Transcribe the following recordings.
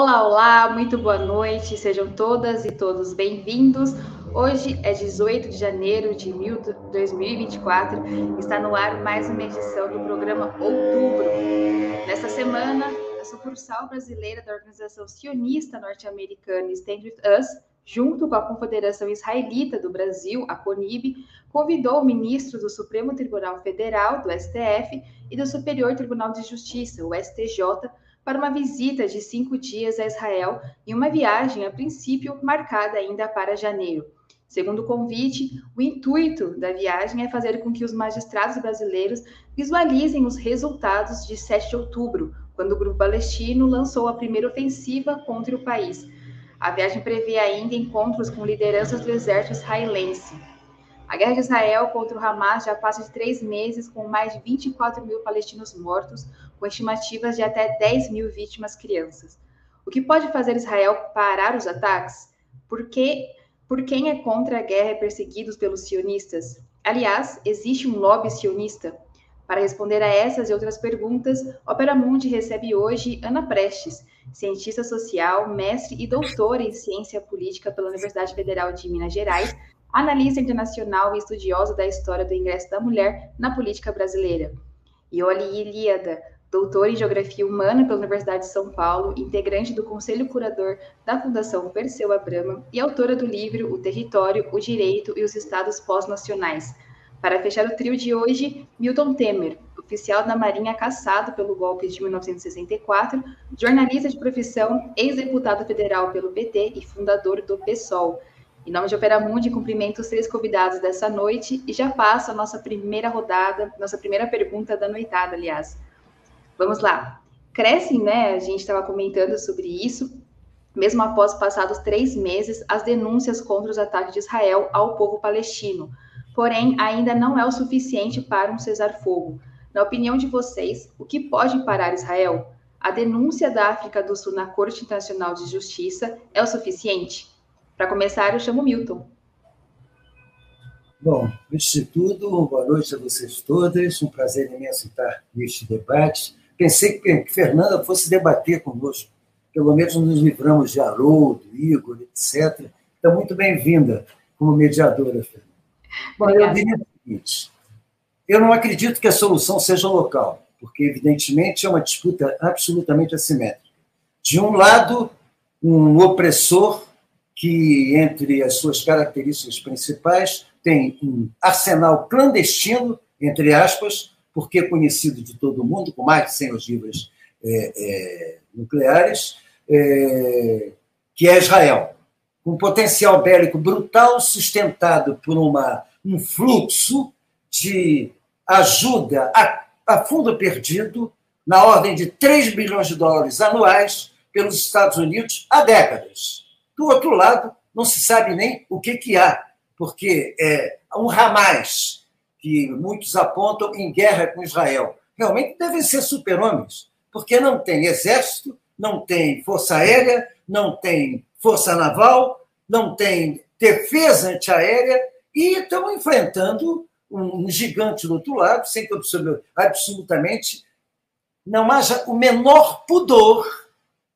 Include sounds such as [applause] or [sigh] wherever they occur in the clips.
Olá, olá, muito boa noite, sejam todas e todos bem-vindos. Hoje é 18 de janeiro de 2024, está no ar mais uma edição do programa Outubro. Nesta semana, a sucursal brasileira da organização sionista norte-americana Stand With Us, junto com a Confederação Israelita do Brasil, a CONIB, convidou o ministro do Supremo Tribunal Federal, do STF, e do Superior Tribunal de Justiça, o STJ, para uma visita de cinco dias a Israel e uma viagem, a princípio, marcada ainda para janeiro. Segundo o convite, o intuito da viagem é fazer com que os magistrados brasileiros visualizem os resultados de 7 de outubro, quando o grupo palestino lançou a primeira ofensiva contra o país. A viagem prevê ainda encontros com lideranças do exército israelense. A guerra de Israel contra o Hamas já passa de três meses, com mais de 24 mil palestinos mortos, com estimativas de até 10 mil vítimas crianças. O que pode fazer Israel parar os ataques? Por, que, por quem é contra a guerra e perseguidos pelos sionistas? Aliás, existe um lobby sionista? Para responder a essas e outras perguntas, Opera Mundi recebe hoje Ana Prestes, cientista social, mestre e doutora em ciência política pela Universidade Federal de Minas Gerais, analista internacional e estudiosa da história do ingresso da mulher na política brasileira. Ioli Ilíada, doutora em Geografia Humana pela Universidade de São Paulo, integrante do Conselho Curador da Fundação Perseu Abrama e autora do livro O Território, o Direito e os Estados Pós-Nacionais. Para fechar o trio de hoje, Milton Temer, oficial da Marinha caçado pelo golpe de 1964, jornalista de profissão, ex-deputado federal pelo PT e fundador do PSOL. Em nome de Opera Mundi, cumprimento os três convidados dessa noite e já passo a nossa primeira rodada, nossa primeira pergunta da noitada, aliás. Vamos lá. Crescem, né? A gente estava comentando sobre isso, mesmo após passados três meses, as denúncias contra os ataques de Israel ao povo palestino. Porém, ainda não é o suficiente para um cessar-fogo. Na opinião de vocês, o que pode parar Israel? A denúncia da África do Sul na Corte Internacional de Justiça é o suficiente? Para começar, eu chamo Milton. Bom, antes de tudo, boa noite a vocês todas. Um prazer imenso estar neste debate. Pensei que Fernanda fosse debater conosco. Pelo menos nos livramos de Haroldo, Igor, etc. Então, muito bem-vinda como mediadora, Fernanda. Bom, eu diria o seguinte: eu não acredito que a solução seja local, porque, evidentemente, é uma disputa absolutamente assimétrica. De um lado, um opressor que, entre as suas características principais, tem um arsenal clandestino, entre aspas, porque é conhecido de todo mundo, com mais de 100 ogivas é, é, nucleares, é, que é Israel, um potencial bélico brutal, sustentado por uma, um fluxo de ajuda a, a fundo perdido, na ordem de 3 bilhões de dólares anuais, pelos Estados Unidos há décadas. Do outro lado, não se sabe nem o que, que há, porque é um Hamas, que muitos apontam em guerra com Israel. Realmente devem ser super-homens, porque não tem exército, não tem força aérea, não tem força naval, não tem defesa antiaérea e estão enfrentando um gigante do outro lado, sem que absolutamente não haja o menor pudor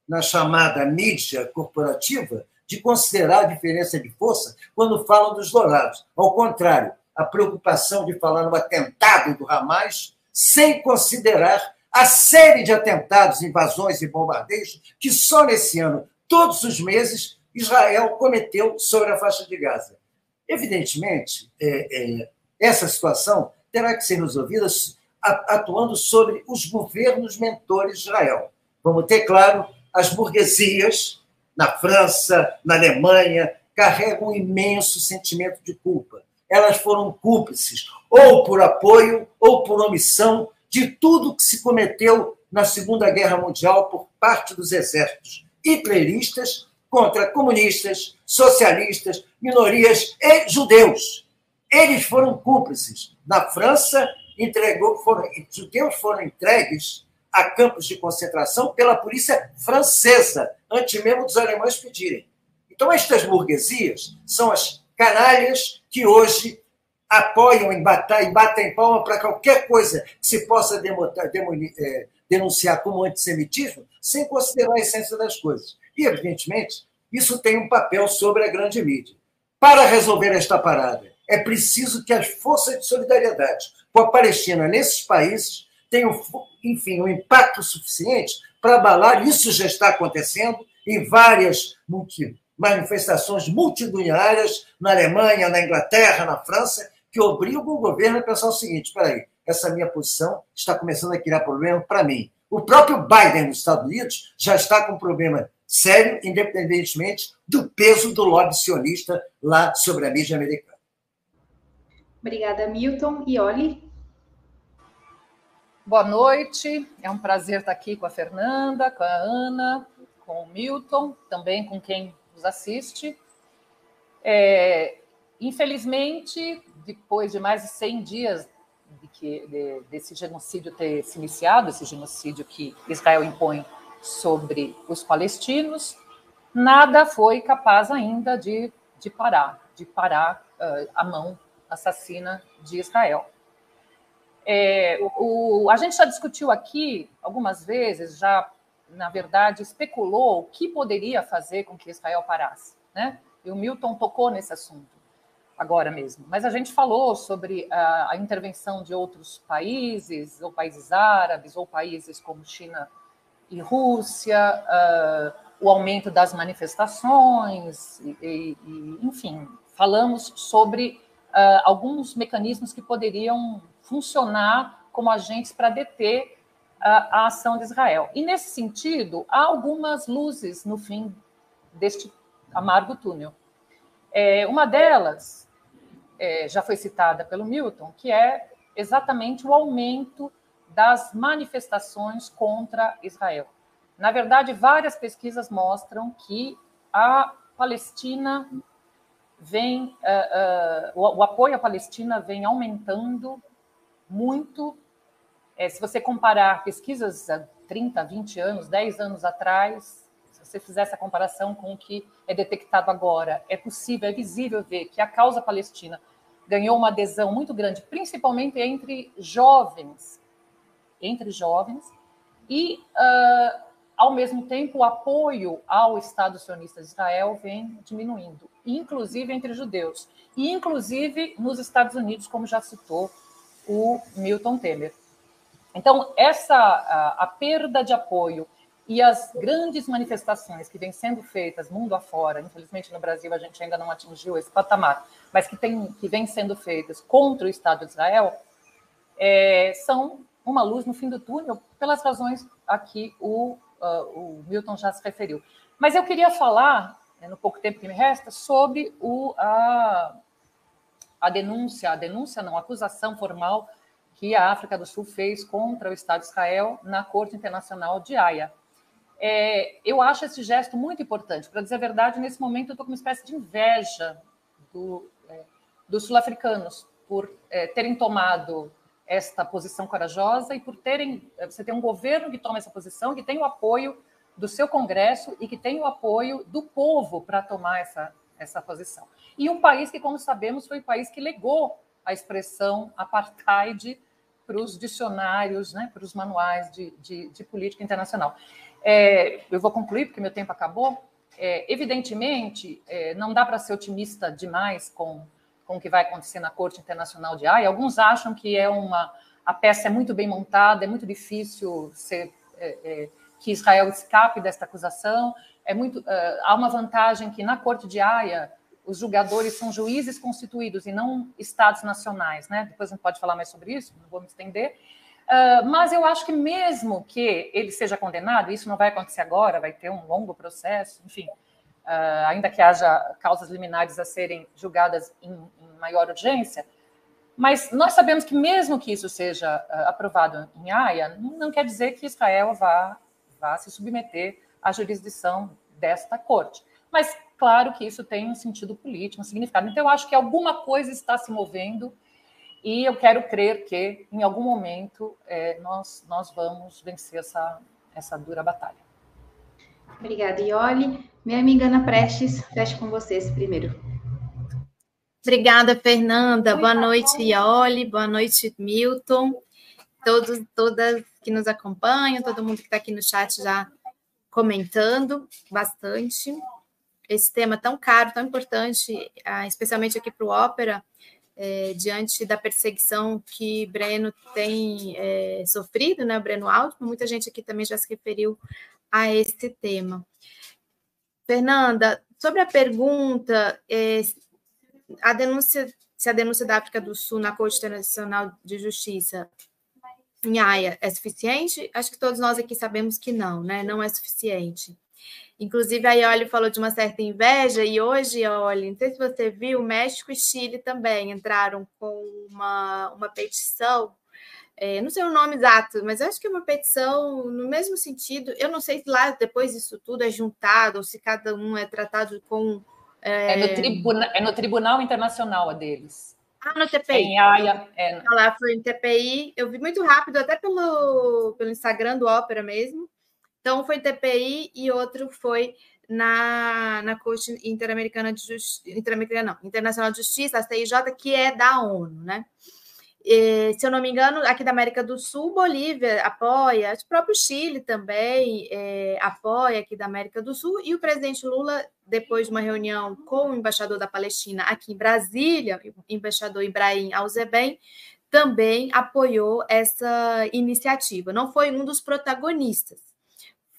na chamada mídia corporativa de considerar a diferença de força quando falam dos dourados. Ao contrário, a preocupação de falar no atentado do Hamas sem considerar a série de atentados, invasões e bombardeios que só nesse ano, todos os meses, Israel cometeu sobre a faixa de Gaza. Evidentemente, é, é, essa situação terá que ser resolvida atuando sobre os governos mentores de Israel. Vamos ter, claro, as burguesias na França, na Alemanha, carregam um imenso sentimento de culpa. Elas foram cúmplices, ou por apoio, ou por omissão, de tudo que se cometeu na Segunda Guerra Mundial por parte dos exércitos hitleristas contra comunistas, socialistas, minorias e judeus. Eles foram cúmplices. Na França, entregou, foram, judeus foram entregues a campos de concentração pela polícia francesa, antes mesmo dos alemães pedirem. Então, estas burguesias são as canalhas que hoje apoiam e batem, palma para qualquer coisa que se possa demonizar, é, denunciar como antissemitismo sem considerar a essência das coisas. E, evidentemente, isso tem um papel sobre a grande mídia. Para resolver esta parada, é preciso que as forças de solidariedade com a Palestina nesses países tenham, enfim, um impacto suficiente para abalar. Isso já está acontecendo em várias multi, manifestações multitudinarárias na Alemanha, na Inglaterra, na França, que obrigam o governo a pensar o seguinte: espera aí, essa minha posição está começando a criar problema para mim. O próprio Biden nos Estados Unidos já está com um problema sério, independentemente do peso do lobby sionista lá sobre a mídia americana. Obrigada, Milton. E Oli? Boa noite, é um prazer estar aqui com a Fernanda, com a Ana, com o Milton, também com quem nos assiste. É, infelizmente, depois de mais de 100 dias de que, de, desse genocídio ter se iniciado, esse genocídio que Israel impõe sobre os palestinos, nada foi capaz ainda de, de parar, de parar uh, a mão assassina de Israel. É, o, a gente já discutiu aqui algumas vezes, já, na verdade, especulou o que poderia fazer com que Israel parasse. Né? E o Milton tocou nesse assunto agora mesmo. Mas a gente falou sobre a, a intervenção de outros países, ou países árabes, ou países como China e Rússia, uh, o aumento das manifestações, e, e, enfim, falamos sobre uh, alguns mecanismos que poderiam funcionar como agentes para deter uh, a ação de Israel. E, nesse sentido, há algumas luzes no fim deste amargo túnel. É, uma delas é, já foi citada pelo Milton, que é exatamente o aumento das manifestações contra Israel. Na verdade, várias pesquisas mostram que a Palestina vem, uh, uh, o, o, apoio à Palestina vem aumentando muito. É, se você comparar pesquisas há 30, 20 anos, 10 anos atrás, se você fizer essa comparação com o que é detectado agora, é possível, é visível ver que a causa palestina ganhou uma adesão muito grande, principalmente entre jovens, entre jovens, e uh, ao mesmo tempo o apoio ao Estado sionista de Israel vem diminuindo inclusive entre judeus, e inclusive nos Estados Unidos, como já citou o Milton Temer. Então, essa a, a perda de apoio e as grandes manifestações que vêm sendo feitas mundo afora, infelizmente no Brasil a gente ainda não atingiu esse patamar, mas que, tem, que vêm sendo feitas contra o Estado de Israel, é, são uma luz no fim do túnel, pelas razões a que o, uh, o Milton já se referiu. Mas eu queria falar né, no pouco tempo que me resta, sobre o, a, a denúncia, a denúncia não, a acusação formal que a África do Sul fez contra o Estado de Israel na Corte Internacional de Haia. É, eu acho esse gesto muito importante. Para dizer a verdade, nesse momento eu estou com uma espécie de inveja do, é, dos sul-africanos por é, terem tomado esta posição corajosa e por terem. É, você tem um governo que toma essa posição, que tem o apoio do seu Congresso e que tem o apoio do povo para tomar essa, essa posição. E um país que, como sabemos, foi o país que legou a expressão apartheid para os dicionários, né, para os manuais de, de, de política internacional. É, eu vou concluir, porque meu tempo acabou. É, evidentemente, é, não dá para ser otimista demais com, com o que vai acontecer na Corte Internacional de Haia. Alguns acham que é uma a peça é muito bem montada, é muito difícil ser é, é, que Israel escape desta acusação. É muito, uh, há uma vantagem que na Corte de Haia os julgadores são juízes constituídos e não estados nacionais, né? Depois a gente pode falar mais sobre isso, não vou me estender. Uh, mas eu acho que mesmo que ele seja condenado, isso não vai acontecer agora, vai ter um longo processo, enfim, uh, ainda que haja causas liminares a serem julgadas em, em, maior urgência, mas nós sabemos que mesmo que isso seja uh, aprovado em Haia, não, não quer dizer que Israel vá vá se submeter à jurisdição desta corte. Mas, claro que isso tem um sentido político, um significado. Então, eu acho que alguma coisa está se movendo e eu quero crer que, em algum momento, é, nós, nós vamos vencer essa, essa dura batalha. Obrigada, Ioli. Minha amiga Ana Prestes, feche com vocês primeiro. Obrigada, Fernanda. Boa noite, Ioli. Boa noite, Milton. todos, todas que nos acompanham, todo mundo que está aqui no chat já comentando bastante. Esse tema tão caro, tão importante, ah, especialmente aqui para o Ópera, é, diante da perseguição que Breno tem é, sofrido, né? Breno Altman, muita gente aqui também já se referiu a esse tema. Fernanda, sobre a pergunta, é, a denúncia, se a denúncia da África do Sul na Corte Internacional de Justiça em Haia é suficiente? Acho que todos nós aqui sabemos que não, né? Não é suficiente. Inclusive, a Ioli falou de uma certa inveja, e hoje, Ioli, não sei se você viu, México e Chile também entraram com uma, uma petição, é, não sei o nome exato, mas acho que é uma petição no mesmo sentido. Eu não sei se lá depois isso tudo é juntado, ou se cada um é tratado com. É, é no, tribuna, é no Tribunal Internacional a deles. Ah, no TPI. Em Haia. É. Lá foi em TPI. Eu vi muito rápido, até pelo, pelo Instagram do Ópera mesmo. Então, foi TPI e outro foi na, na Corte Interamericana de Justiça, Interamericana, não, Internacional de Justiça, a CIJ, que é da ONU, né? E, se eu não me engano, aqui da América do Sul, Bolívia apoia, o próprio Chile também é, apoia aqui da América do Sul, e o presidente Lula, depois de uma reunião com o embaixador da Palestina aqui em Brasília, o embaixador Ibrahim Alzeben, também apoiou essa iniciativa. Não foi um dos protagonistas,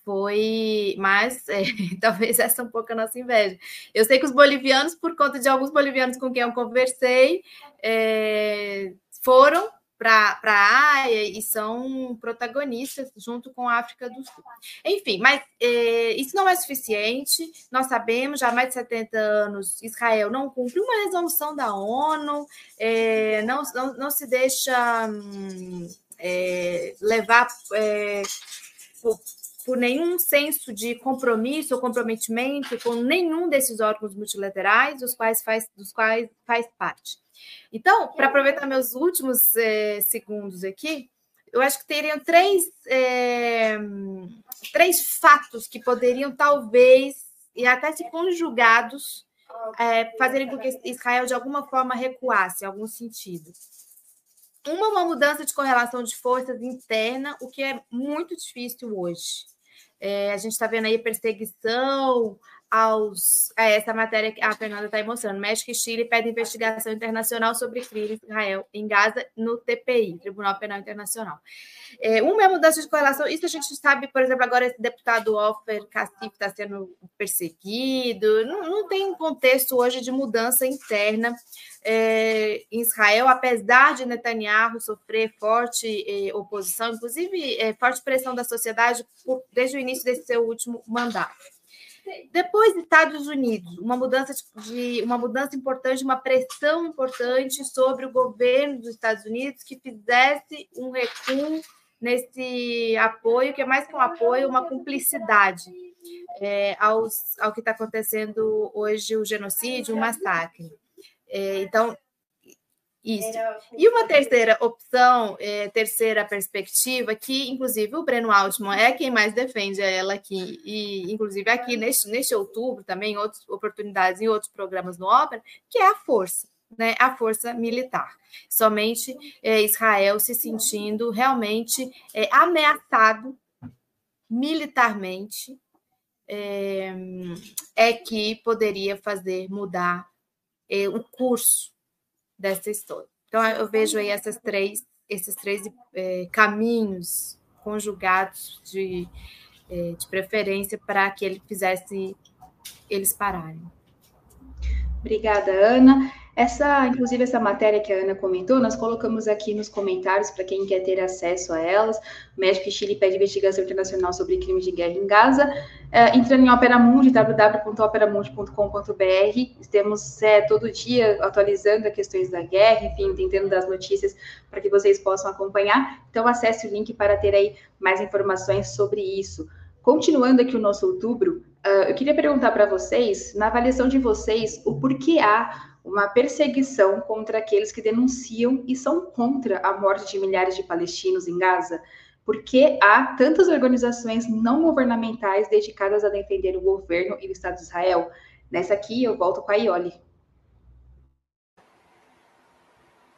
foi, mas é, [laughs] talvez essa um pouco a nossa inveja. Eu sei que os bolivianos, por conta de alguns bolivianos com quem eu conversei, é, foram para a AIA e são protagonistas junto com a África do Sul. Enfim, mas é, isso não é suficiente. Nós sabemos, já há mais de 70 anos, Israel não cumpre uma resolução da ONU, é, não, não, não se deixa hum, é, levar por por nenhum senso de compromisso ou comprometimento com nenhum desses órgãos multilaterais dos quais faz, dos quais faz parte. Então, para aproveitar meus últimos é, segundos aqui, eu acho que teriam três, é, três fatos que poderiam, talvez, e até se conjugados, é, fazerem com que Israel, de alguma forma, recuasse, em algum sentido. Uma, uma mudança de correlação de forças interna, o que é muito difícil hoje. É, a gente está vendo aí perseguição aos. É, essa matéria que a Fernanda está mostrando. México e Chile pedem investigação internacional sobre crimes em Israel em Gaza no TPI, Tribunal Penal Internacional. É, uma é a mudança de correlação. Isso a gente sabe, por exemplo, agora esse deputado Offer Cacife está sendo perseguido. Não, não tem contexto hoje de mudança interna é, em Israel, apesar de Netanyahu sofrer forte é, oposição, inclusive é, forte pressão da sociedade por, desde o início desse seu último mandato. Depois, Estados Unidos, uma mudança de uma mudança importante, uma pressão importante sobre o governo dos Estados Unidos que fizesse um recuo nesse apoio, que é mais que um apoio, uma cumplicidade é, aos, ao que está acontecendo hoje, o genocídio, o massacre. É, então, isso. E uma terceira opção, é, terceira perspectiva, que inclusive o Breno Altman é quem mais defende ela aqui, e inclusive aqui neste, neste outubro também, outras oportunidades em outros programas no Ópera, que é a força. Né, a força militar. Somente é, Israel se sentindo realmente é, ameaçado militarmente é, é que poderia fazer mudar é, o curso dessa história. Então, eu vejo aí essas três, esses três é, caminhos conjugados de, é, de preferência para que ele fizesse eles pararem. Obrigada, Ana. Essa, inclusive, essa matéria que a Ana comentou, nós colocamos aqui nos comentários para quem quer ter acesso a elas. O México e Chile pede investigação internacional sobre crimes de guerra em Gaza. É, entrando em Opera Mundi, www.operamundi.com.br. Estamos é, todo dia atualizando as questões da guerra, enfim, tentando dar as notícias para que vocês possam acompanhar. Então, acesse o link para ter aí mais informações sobre isso. Continuando aqui o nosso outubro, uh, eu queria perguntar para vocês, na avaliação de vocês, o porquê há uma perseguição contra aqueles que denunciam e são contra a morte de milhares de palestinos em Gaza? Porque há tantas organizações não governamentais dedicadas a defender o governo e o Estado de Israel? Nessa aqui eu volto com a Ioli.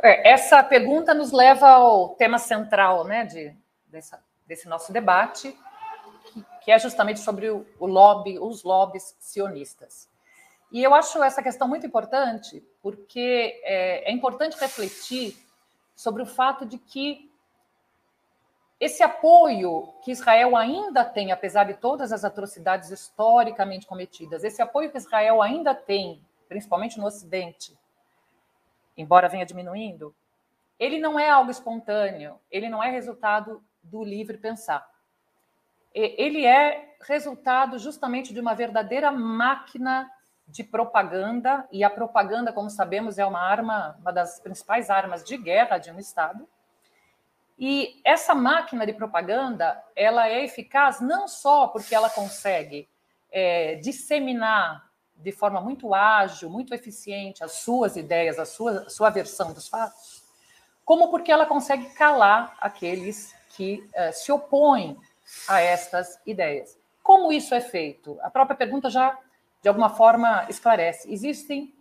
É, essa pergunta nos leva ao tema central né, de, dessa, desse nosso debate, que, que é justamente sobre o, o lobby, os lobbies sionistas. E eu acho essa questão muito importante, porque é, é importante refletir sobre o fato de que esse apoio que Israel ainda tem, apesar de todas as atrocidades historicamente cometidas, esse apoio que Israel ainda tem, principalmente no Ocidente, embora venha diminuindo, ele não é algo espontâneo, ele não é resultado do livre pensar. Ele é resultado justamente de uma verdadeira máquina de propaganda, e a propaganda, como sabemos, é uma arma, uma das principais armas de guerra de um Estado. E essa máquina de propaganda, ela é eficaz não só porque ela consegue é, disseminar de forma muito ágil, muito eficiente as suas ideias, a sua, sua versão dos fatos, como porque ela consegue calar aqueles que uh, se opõem a estas ideias. Como isso é feito? A própria pergunta já, de alguma forma, esclarece. Existem,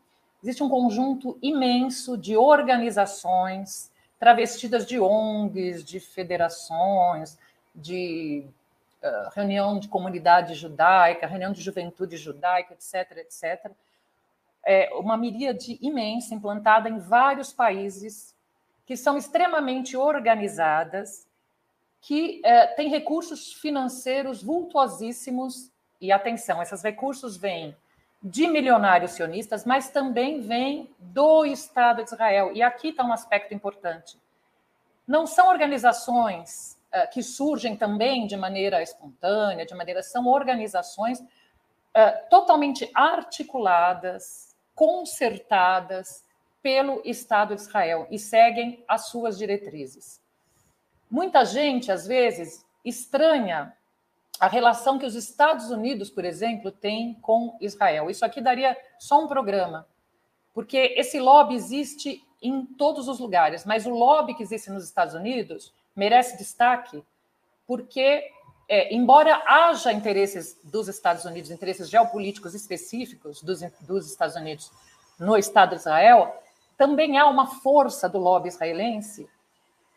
existe um conjunto imenso de organizações travestidas de ONGs, de federações, de uh, reunião de comunidade judaica, reunião de juventude judaica, etc., etc. É uma miríade imensa implantada em vários países que são extremamente organizadas, que uh, têm recursos financeiros vultuosíssimos. E atenção, esses recursos vêm de milionários sionistas, mas também vêm do Estado de Israel. E aqui está um aspecto importante. Não são organizações uh, que surgem também de maneira espontânea, de maneira. São organizações uh, totalmente articuladas, concertadas pelo Estado de Israel e seguem as suas diretrizes. Muita gente, às vezes, estranha a relação que os Estados Unidos, por exemplo, têm com Israel. Isso aqui daria só um programa, porque esse lobby existe em todos os lugares, mas o lobby que existe nos Estados Unidos merece destaque, porque, é, embora haja interesses dos Estados Unidos, interesses geopolíticos específicos dos, dos Estados Unidos no Estado de Israel, também há uma força do lobby israelense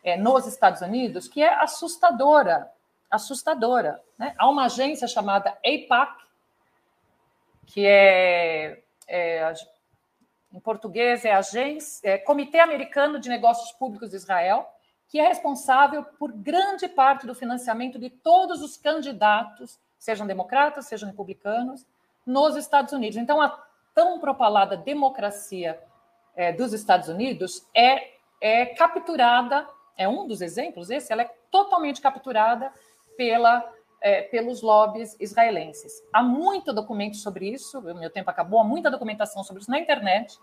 é, nos Estados Unidos que é assustadora assustadora. Né? Há uma agência chamada APAC, que é, é em português é, agência, é Comitê Americano de Negócios Públicos de Israel, que é responsável por grande parte do financiamento de todos os candidatos, sejam democratas, sejam republicanos, nos Estados Unidos. Então, a tão propalada democracia é, dos Estados Unidos é, é capturada, é um dos exemplos, esse, ela é totalmente capturada pela, é, pelos lobbies israelenses. Há muito documento sobre isso, meu tempo acabou, há muita documentação sobre isso na internet.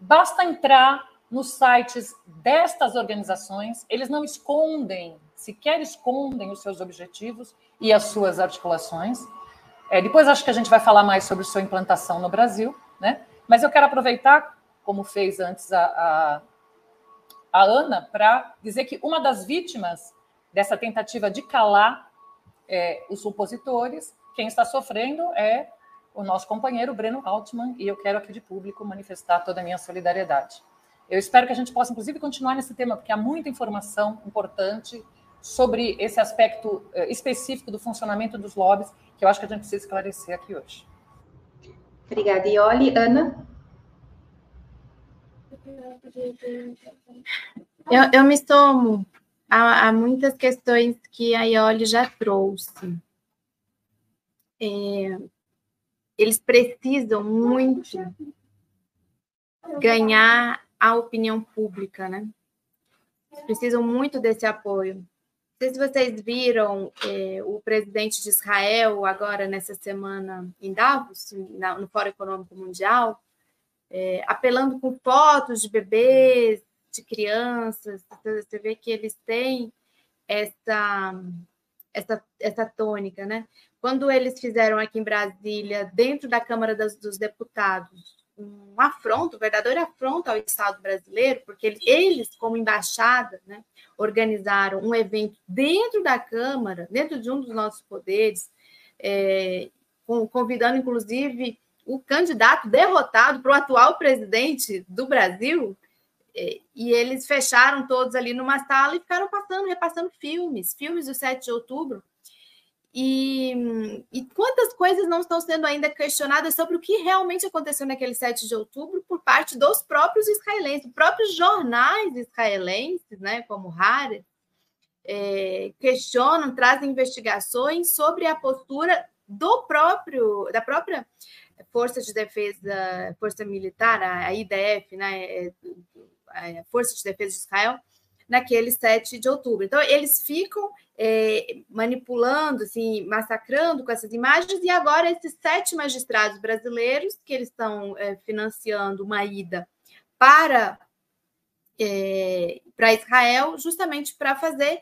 Basta entrar nos sites destas organizações, eles não escondem, sequer escondem os seus objetivos e as suas articulações. É, depois acho que a gente vai falar mais sobre sua implantação no Brasil, né? Mas eu quero aproveitar, como fez antes a, a, a Ana, para dizer que uma das vítimas dessa tentativa de calar é, os supositores. Quem está sofrendo é o nosso companheiro Breno Altman, e eu quero aqui de público manifestar toda a minha solidariedade. Eu espero que a gente possa, inclusive, continuar nesse tema, porque há muita informação importante sobre esse aspecto é, específico do funcionamento dos lobbies, que eu acho que a gente precisa esclarecer aqui hoje. Obrigada, Ioli. Ana? Eu, eu me somo há, há muitas questões que a Ioli já trouxe. É, eles precisam muito ganhar a opinião pública, né? Precisam muito desse apoio. Não sei se vocês viram é, o presidente de Israel agora nessa semana em Davos, no Fórum Econômico Mundial, é, apelando com fotos de bebês de crianças, você vê que eles têm essa, essa, essa tônica, né? Quando eles fizeram aqui em Brasília, dentro da Câmara das, dos Deputados, um afronto, um verdadeiro afronto ao Estado brasileiro, porque eles, como embaixada, né, organizaram um evento dentro da Câmara, dentro de um dos nossos poderes, é, convidando, inclusive, o candidato derrotado para o atual presidente do Brasil, e eles fecharam todos ali numa sala e ficaram passando, repassando filmes, filmes do 7 de outubro. E, e, quantas coisas não estão sendo ainda questionadas sobre o que realmente aconteceu naquele 7 de outubro por parte dos próprios israelenses, próprios jornais israelenses, né, como Haaretz, é, questionam, trazem investigações sobre a postura do próprio, da própria Força de Defesa, Força Militar, a IDF, né, é, Força de Defesa de Israel, naquele 7 de outubro. Então, eles ficam é, manipulando, assim, massacrando com essas imagens, e agora esses sete magistrados brasileiros, que eles estão é, financiando uma ida para, é, para Israel, justamente para fazer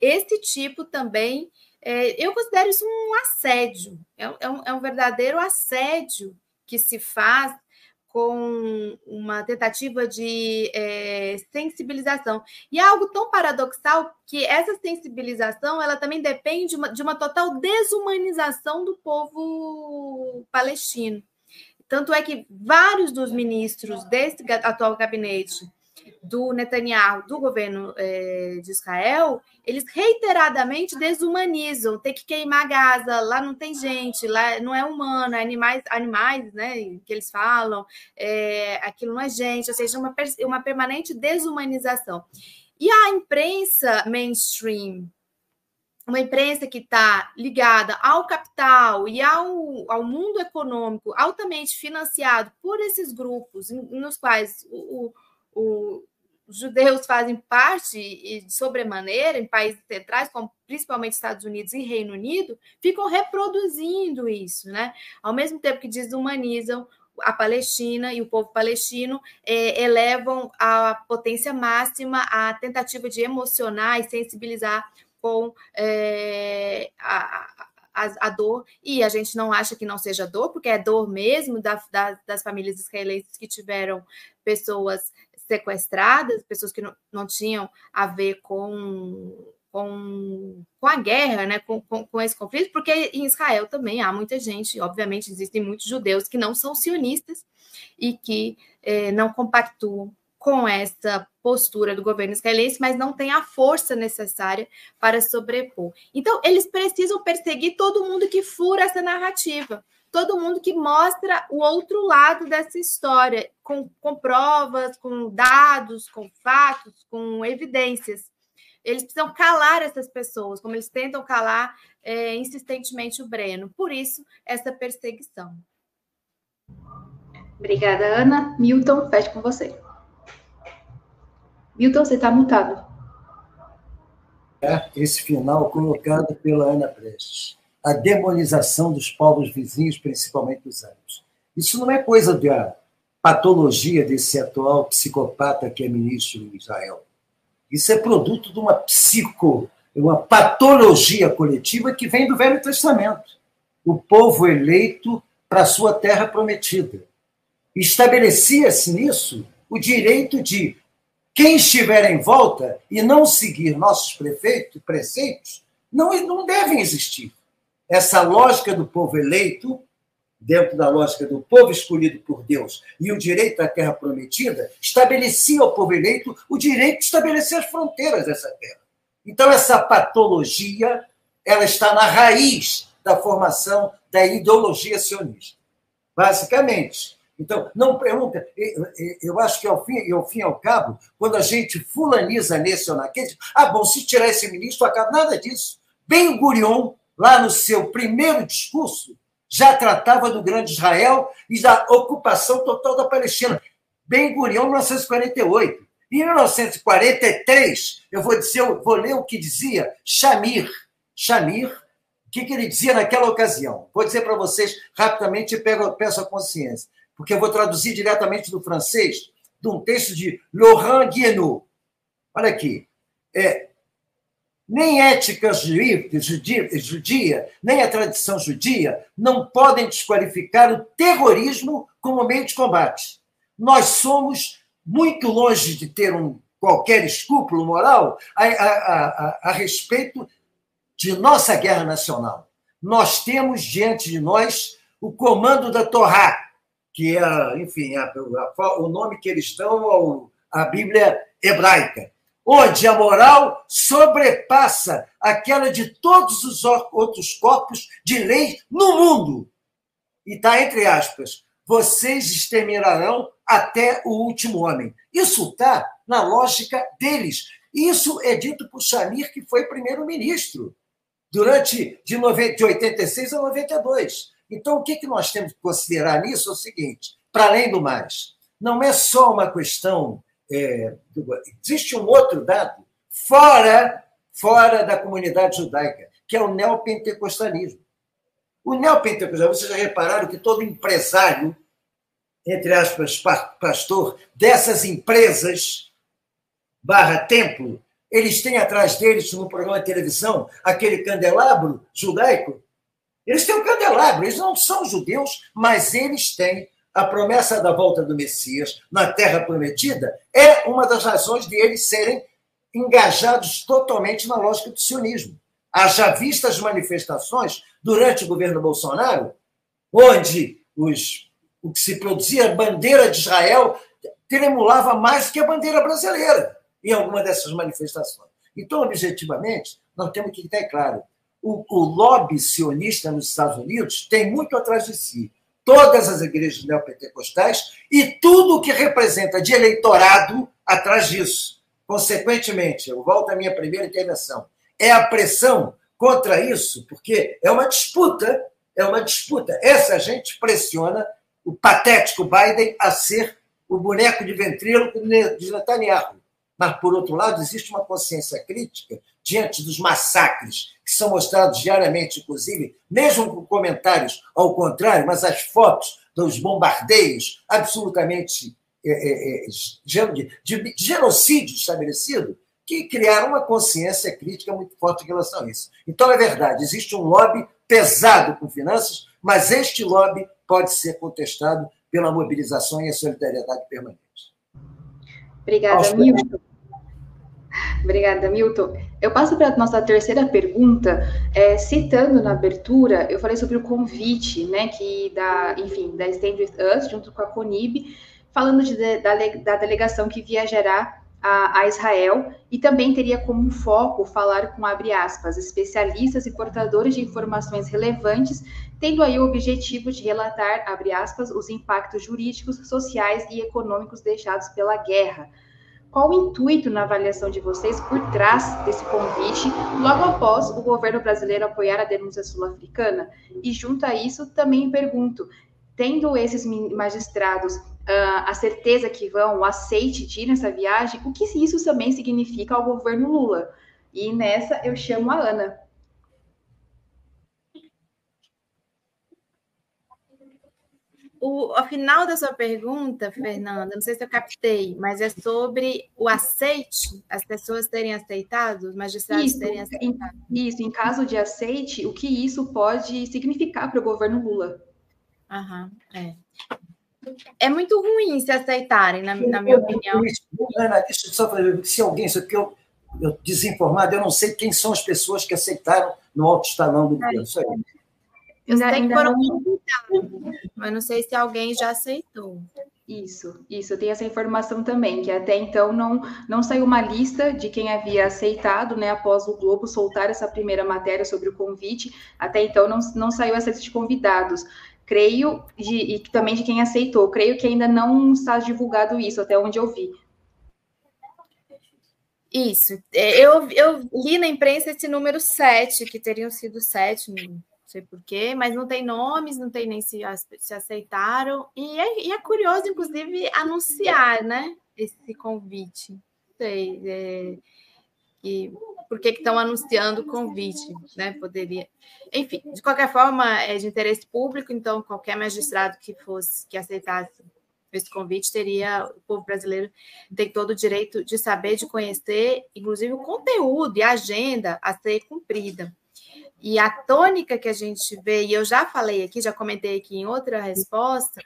esse tipo também. É, eu considero isso um assédio, é, é, um, é um verdadeiro assédio que se faz com uma tentativa de é, sensibilização. E é algo tão paradoxal que essa sensibilização ela também depende de uma, de uma total desumanização do povo palestino. Tanto é que vários dos ministros desse atual gabinete do Netanyahu, do governo é, de Israel, eles reiteradamente desumanizam, tem que queimar Gaza, lá não tem gente, lá não é humano, é animais, animais, né, que eles falam, é, aquilo não é gente, ou seja, uma, uma permanente desumanização. E a imprensa mainstream, uma imprensa que está ligada ao capital e ao, ao mundo econômico altamente financiado por esses grupos, nos quais o, o, os judeus fazem parte e de sobremaneira em países centrais, como principalmente Estados Unidos e Reino Unido, ficam reproduzindo isso, né? Ao mesmo tempo que desumanizam a Palestina e o povo palestino é, elevam a potência máxima a tentativa de emocionar e sensibilizar com é, a, a, a, dor, e a gente não acha que não seja dor, porque é dor mesmo da, da, das famílias israelenses que tiveram pessoas sequestradas, pessoas que não, não tinham a ver com, com, com a guerra, né, com, com, com, esse conflito, porque em Israel também há muita gente, obviamente existem muitos judeus que não são sionistas e que eh, não compactuam com essa postura do governo israelense, mas não tem a força necessária para sobrepor. Então, eles precisam perseguir todo mundo que fura essa narrativa todo mundo que mostra o outro lado dessa história, com, com provas, com dados, com fatos, com evidências. Eles precisam calar essas pessoas, como eles tentam calar é, insistentemente o Breno. Por isso, essa perseguição. Obrigada, Ana. Milton, feche com você. Milton, você está mutado. É, esse final colocado pela Ana Prestes a demonização dos povos vizinhos, principalmente dos árabes. Isso não é coisa da patologia desse atual psicopata que é ministro em Israel. Isso é produto de uma psico, uma patologia coletiva que vem do Velho Testamento. O povo eleito para sua terra prometida. Estabelecia-se nisso o direito de quem estiver em volta e não seguir nossos prefeitos, preceitos, não, não devem existir essa lógica do povo eleito, dentro da lógica do povo escolhido por Deus e o direito à terra prometida, estabelecia ao povo eleito o direito de estabelecer as fronteiras dessa terra. Então, essa patologia ela está na raiz da formação da ideologia sionista. Basicamente. Então, não pergunta. Eu acho que ao fim, ao fim e ao cabo, quando a gente fulaniza nesse ou naquele, ah, bom, se tirar esse ministro, acaba nada disso. Bem Gurion lá no seu primeiro discurso, já tratava do grande Israel e da ocupação total da Palestina. Ben Gurion, 1948. Em 1943, eu vou dizer, eu vou ler o que dizia Shamir. Shamir, o que, que ele dizia naquela ocasião? Vou dizer para vocês rapidamente e peço a consciência, porque eu vou traduzir diretamente do francês, de um texto de Laurent Guienot. Olha aqui. É, nem ética judia, nem a tradição judia não podem desqualificar o terrorismo como meio de combate. Nós somos muito longe de ter um qualquer escrúpulo moral a, a, a, a respeito de nossa guerra nacional. Nós temos diante de nós o comando da Torá, que é, enfim, o nome que eles dão a Bíblia hebraica, onde a moral sobrepassa aquela de todos os outros corpos de lei no mundo. E está entre aspas: vocês exterminarão até o último homem. Isso está na lógica deles. Isso é dito por Shamir, que foi primeiro-ministro durante de, 90, de 86 a 92. Então, o que, que nós temos que considerar nisso é o seguinte: para além do mais, não é só uma questão. É, existe um outro dado fora, fora da comunidade judaica, que é o neopentecostalismo. O neopentecostalismo, vocês já repararam que todo empresário, entre aspas, pastor, dessas empresas, barra templo, eles têm atrás deles, no programa de televisão, aquele candelabro judaico. Eles têm um candelabro, eles não são judeus, mas eles têm a promessa da volta do Messias na Terra Prometida. É uma das razões de eles serem engajados totalmente na lógica do sionismo. Haja vistas as manifestações durante o governo Bolsonaro, onde os, o que se produzia, a bandeira de Israel, tremulava mais que a bandeira brasileira em alguma dessas manifestações. Então, objetivamente, nós temos que ter claro: o, o lobby sionista nos Estados Unidos tem muito atrás de si todas as igrejas neopentecostais e tudo o que representa de eleitorado atrás disso. Consequentemente, eu volto à minha primeira intervenção, é a pressão contra isso, porque é uma disputa, é uma disputa. Essa gente pressiona o patético Biden a ser o boneco de ventríloco de Netanyahu. Mas, por outro lado, existe uma consciência crítica diante dos massacres que são mostrados diariamente, inclusive, mesmo com comentários ao contrário, mas as fotos dos bombardeios absolutamente é, é, é de, de, genocídio estabelecido, que criaram uma consciência crítica muito forte em relação a isso. Então, é verdade, existe um lobby pesado com finanças, mas este lobby pode ser contestado pela mobilização e a solidariedade permanente. Obrigada, Milton. Obrigada, Milton. Eu passo para a nossa terceira pergunta, é, citando na abertura, eu falei sobre o convite, né, que da, enfim, da Stand With Us, junto com a Conib, falando de, da, da delegação que viajará a, a, Israel e também teria como foco falar com, abre aspas, especialistas e portadores de informações relevantes, tendo aí o objetivo de relatar, abre aspas, os impactos jurídicos, sociais e econômicos deixados pela guerra, qual o intuito na avaliação de vocês por trás desse convite, logo após o governo brasileiro apoiar a denúncia sul-africana? E junto a isso, também pergunto, tendo esses magistrados uh, a certeza que vão, o aceite de ir nessa viagem, o que isso também significa ao governo Lula? E nessa eu chamo a Ana. O, ao final da sua pergunta, Fernanda, não sei se eu captei, mas é sobre o aceite, as pessoas terem aceitado, os magistrados isso, terem aceitado. Isso, em caso de aceite, o que isso pode significar para o governo Lula? Aham, é. É muito ruim se aceitarem, na, na minha opinião. Ana, deixa eu só fazer, se alguém, aqui eu, eu desinformado, eu não sei quem são as pessoas que aceitaram no alto estalão do governo. Isso aí. Eu ainda, sei que foram não... mas não sei se alguém já aceitou. Isso, isso, eu tenho essa informação também, que até então não, não saiu uma lista de quem havia aceitado, né, após o Globo soltar essa primeira matéria sobre o convite, até então não, não saiu essa lista de convidados. Creio, de, e também de quem aceitou, creio que ainda não está divulgado isso, até onde eu vi. Isso, é, eu, eu li na imprensa esse número 7, que teriam sido sete sei porquê, mas não tem nomes, não tem nem se, se aceitaram. E é, e é curioso, inclusive, anunciar né, esse convite. Não sei. É, e por que estão anunciando o convite, né? Poderia. Enfim, de qualquer forma, é de interesse público, então qualquer magistrado que fosse que aceitasse esse convite teria o povo brasileiro tem todo o direito de saber, de conhecer, inclusive o conteúdo e a agenda a ser cumprida. E a tônica que a gente vê, e eu já falei aqui, já comentei aqui em outra resposta,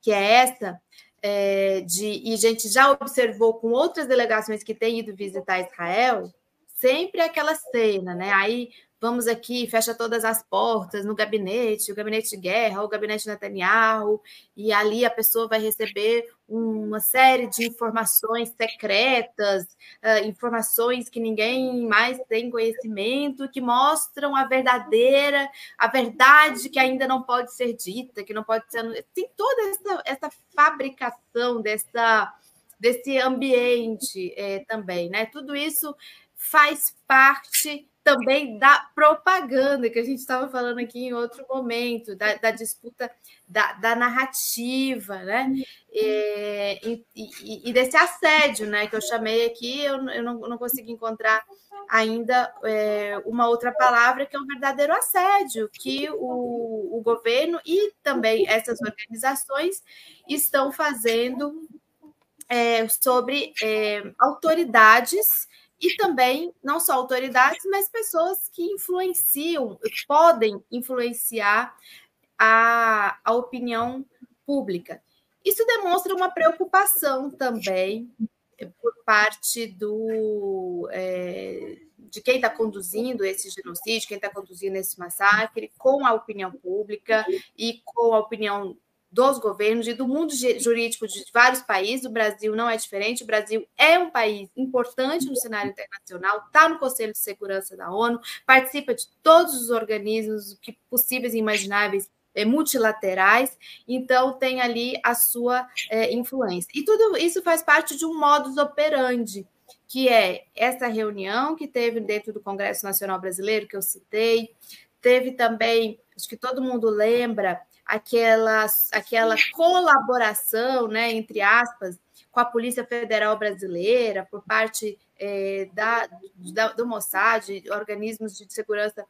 que é essa, é, de, e a gente já observou com outras delegações que têm ido visitar Israel, sempre aquela cena, né? Aí vamos aqui, fecha todas as portas no gabinete, o gabinete de guerra, o gabinete Netanyahu, e ali a pessoa vai receber uma série de informações secretas, uh, informações que ninguém mais tem conhecimento, que mostram a verdadeira, a verdade que ainda não pode ser dita, que não pode ser. Tem toda essa, essa fabricação dessa, desse ambiente é, também, né? Tudo isso faz parte também da propaganda, que a gente estava falando aqui em outro momento, da, da disputa da, da, narrativa, né? E, e, e, desse assédio, né? Que eu chamei aqui, eu, eu não, não consegui encontrar ainda é, uma outra palavra, que é o verdadeiro assédio, que o, o governo e também essas organizações estão fazendo é, sobre é, autoridades e também não só autoridades, mas pessoas que influenciam, podem influenciar a, a opinião pública. Isso demonstra uma preocupação também por parte do é, de quem está conduzindo esse genocídio, quem está conduzindo esse massacre, com a opinião pública e com a opinião dos governos e do mundo jurídico de vários países. O Brasil não é diferente. O Brasil é um país importante no cenário internacional, está no Conselho de Segurança da ONU, participa de todos os organismos que possíveis e imagináveis é, multilaterais, então tem ali a sua é, influência. E tudo isso faz parte de um modus operandi, que é essa reunião que teve dentro do Congresso Nacional Brasileiro, que eu citei, teve também, acho que todo mundo lembra, aquela, aquela colaboração, né, entre aspas, com a Polícia Federal Brasileira, por parte é, da, da, do Mossad, organismos de segurança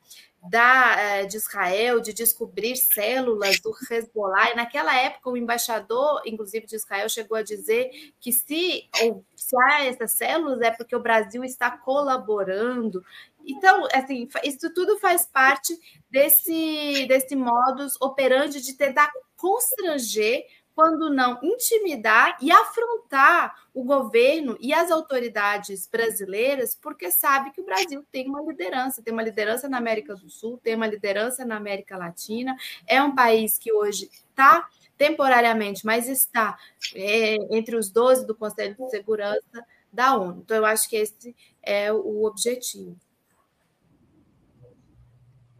da, é, de Israel, de descobrir células do Hezbollah. E naquela época, o embaixador, inclusive de Israel, chegou a dizer que se, se há essas células é porque o Brasil está colaborando. Então, assim, isso tudo faz parte desse, desse modus operandi de tentar constranger, quando não intimidar e afrontar o governo e as autoridades brasileiras, porque sabe que o Brasil tem uma liderança, tem uma liderança na América do Sul, tem uma liderança na América Latina, é um país que hoje está temporariamente, mas está é, entre os 12 do Conselho de Segurança da ONU. Então, eu acho que esse é o objetivo.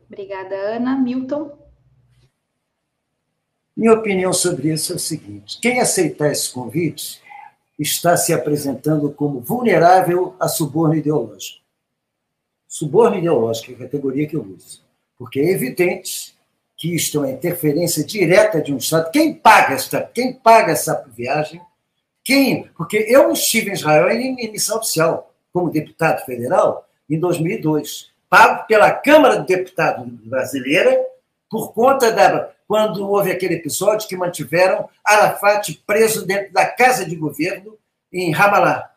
Obrigada, Ana. Milton? Minha opinião sobre isso é o seguinte: quem aceitar esse convite está se apresentando como vulnerável a suborno ideológico. Suborno ideológico é a categoria que eu uso. Porque é evidente que isto é uma interferência direta de um Estado. Quem paga esta, quem paga essa viagem? Quem? Porque eu estive em Israel em missão oficial, como deputado federal, em 2002 pago pela Câmara de Deputados brasileira por conta da quando houve aquele episódio que mantiveram Arafat preso dentro da casa de governo em Ramallah.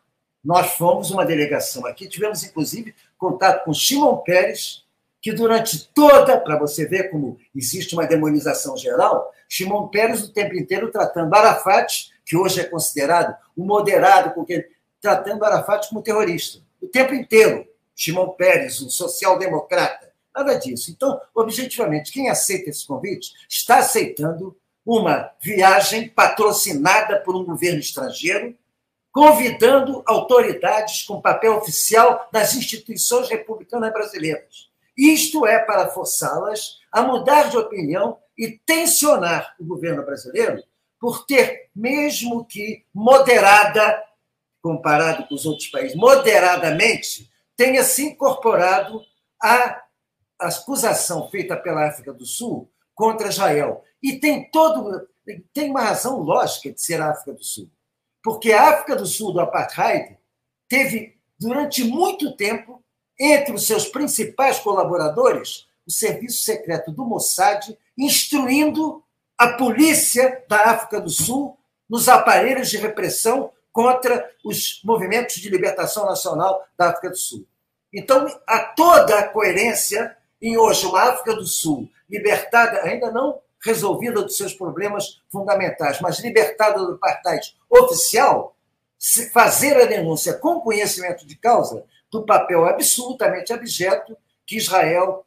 Nós fomos uma delegação aqui, tivemos inclusive contato com Shimon Peres, que durante toda, para você ver como existe uma demonização geral, Shimon Peres o tempo inteiro tratando Arafat, que hoje é considerado o moderado, porque tratando Arafat como terrorista, o tempo inteiro. Shimon Peres, um social-democrata. Nada disso. Então, objetivamente, quem aceita esse convite está aceitando uma viagem patrocinada por um governo estrangeiro, convidando autoridades com papel oficial das instituições republicanas brasileiras. Isto é para forçá-las a mudar de opinião e tensionar o governo brasileiro por ter, mesmo que moderada, comparado com os outros países, moderadamente tenha se incorporado à acusação feita pela África do Sul contra Israel. E tem todo tem uma razão lógica de ser a África do Sul. Porque a África do Sul do apartheid teve durante muito tempo entre os seus principais colaboradores o serviço secreto do Mossad instruindo a polícia da África do Sul nos aparelhos de repressão contra os movimentos de libertação nacional da África do Sul. Então, há toda a coerência em hoje uma África do Sul libertada, ainda não resolvida dos seus problemas fundamentais, mas libertada do apartheid oficial, fazer a denúncia com conhecimento de causa do papel absolutamente abjeto que Israel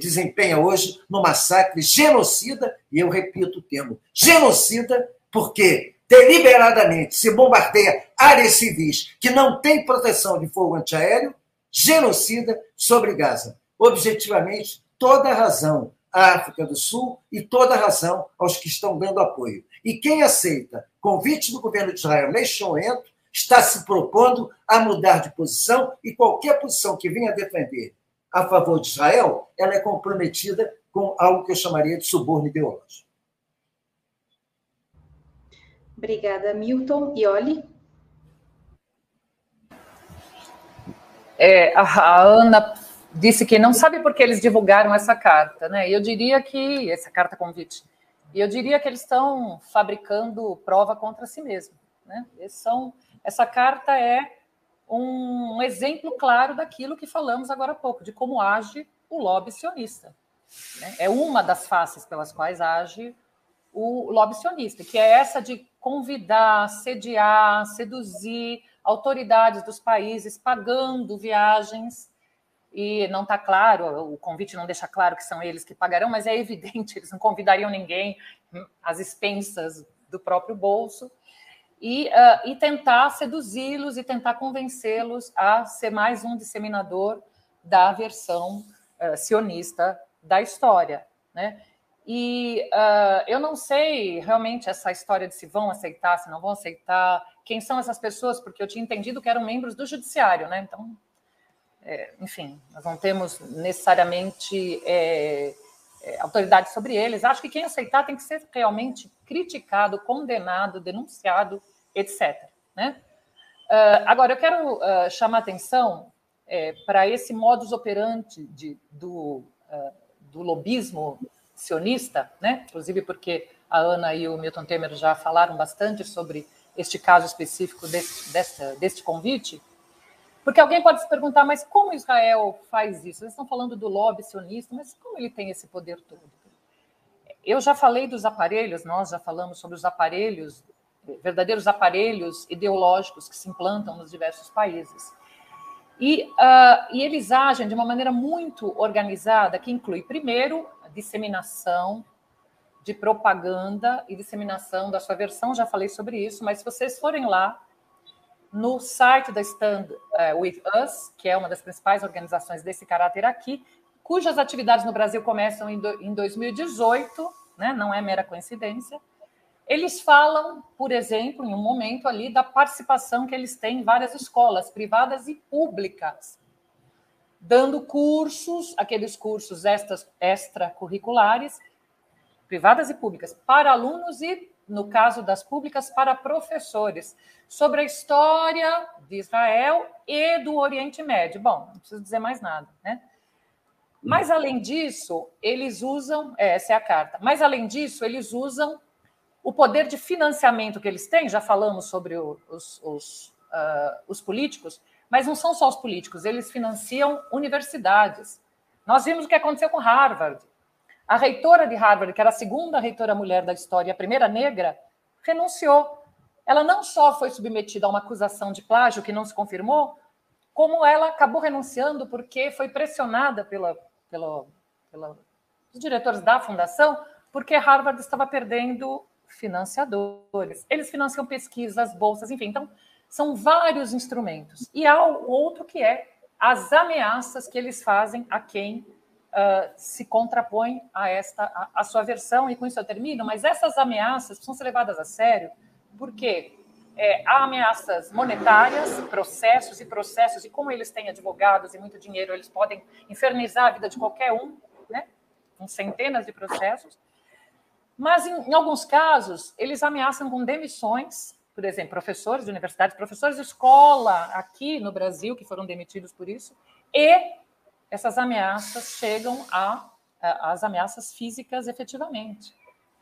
desempenha hoje no massacre genocida, e eu repito o termo, genocida, porque deliberadamente se bombardeia áreas civis que não têm proteção de fogo antiaéreo, genocida sobre Gaza. Objetivamente, toda a razão à África do Sul e toda a razão aos que estão dando apoio. E quem aceita convite do governo de Israel neste momento está se propondo a mudar de posição e qualquer posição que venha defender a favor de Israel, ela é comprometida com algo que eu chamaria de suborno ideológico. Obrigada, Milton. E Oli? É, a Ana disse que não sabe por que eles divulgaram essa carta, né? Eu diria que essa carta convite. E eu diria que eles estão fabricando prova contra si mesmo, né? Eles são essa carta é um exemplo claro daquilo que falamos agora há pouco, de como age o lobby sionista. Né? É uma das faces pelas quais age o lobby sionista, que é essa de convidar, sediar, seduzir autoridades dos países pagando viagens e não está claro, o convite não deixa claro que são eles que pagarão, mas é evidente, [laughs] eles não convidariam ninguém às expensas do próprio bolso e, uh, e tentar seduzi-los e tentar convencê-los a ser mais um disseminador da versão uh, sionista da história, né? E uh, eu não sei realmente essa história de se vão aceitar, se não vão aceitar, quem são essas pessoas, porque eu tinha entendido que eram membros do judiciário, né? Então, é, enfim, nós não temos necessariamente é, é, autoridade sobre eles. Acho que quem aceitar tem que ser realmente criticado, condenado, denunciado, etc. Né? Uh, agora, eu quero uh, chamar atenção é, para esse modus operandi de, do, do lobismo sionista, né? inclusive porque a Ana e o Milton Temer já falaram bastante sobre este caso específico deste, deste, deste convite, porque alguém pode se perguntar, mas como Israel faz isso? Eles estão falando do lobby sionista, mas como ele tem esse poder todo? Eu já falei dos aparelhos, nós já falamos sobre os aparelhos, verdadeiros aparelhos ideológicos que se implantam nos diversos países. E, uh, e eles agem de uma maneira muito organizada, que inclui, primeiro, disseminação de propaganda e disseminação da sua versão, já falei sobre isso, mas se vocês forem lá, no site da Stand uh, With Us, que é uma das principais organizações desse caráter aqui, cujas atividades no Brasil começam em 2018, né, não é mera coincidência. Eles falam, por exemplo, em um momento ali, da participação que eles têm em várias escolas, privadas e públicas, dando cursos, aqueles cursos extras, extracurriculares, privadas e públicas, para alunos e no caso das públicas, para professores, sobre a história de Israel e do Oriente Médio. Bom, não preciso dizer mais nada, né? Mas, além disso, eles usam. É, essa é a carta. Mas, além disso, eles usam o poder de financiamento que eles têm. Já falamos sobre os, os, uh, os políticos, mas não são só os políticos, eles financiam universidades. Nós vimos o que aconteceu com Harvard. A reitora de Harvard, que era a segunda reitora mulher da história, a primeira negra, renunciou. Ela não só foi submetida a uma acusação de plágio que não se confirmou, como ela acabou renunciando porque foi pressionada pela, pela, pela os diretores da fundação, porque Harvard estava perdendo financiadores. Eles financiam pesquisas, bolsas, enfim. Então, são vários instrumentos. E há o outro que é as ameaças que eles fazem a quem uh, se contrapõe a esta a, a, sua versão, e com isso eu termino, mas essas ameaças precisam ser levadas a sério, porque é, há ameaças monetárias, processos e processos, e como eles têm advogados e muito dinheiro, eles podem infernizar a vida de qualquer um, né? com centenas de processos. Mas, em, em alguns casos, eles ameaçam com demissões, por exemplo, professores de universidades, professores de escola aqui no Brasil, que foram demitidos por isso, e essas ameaças chegam a, as ameaças físicas efetivamente.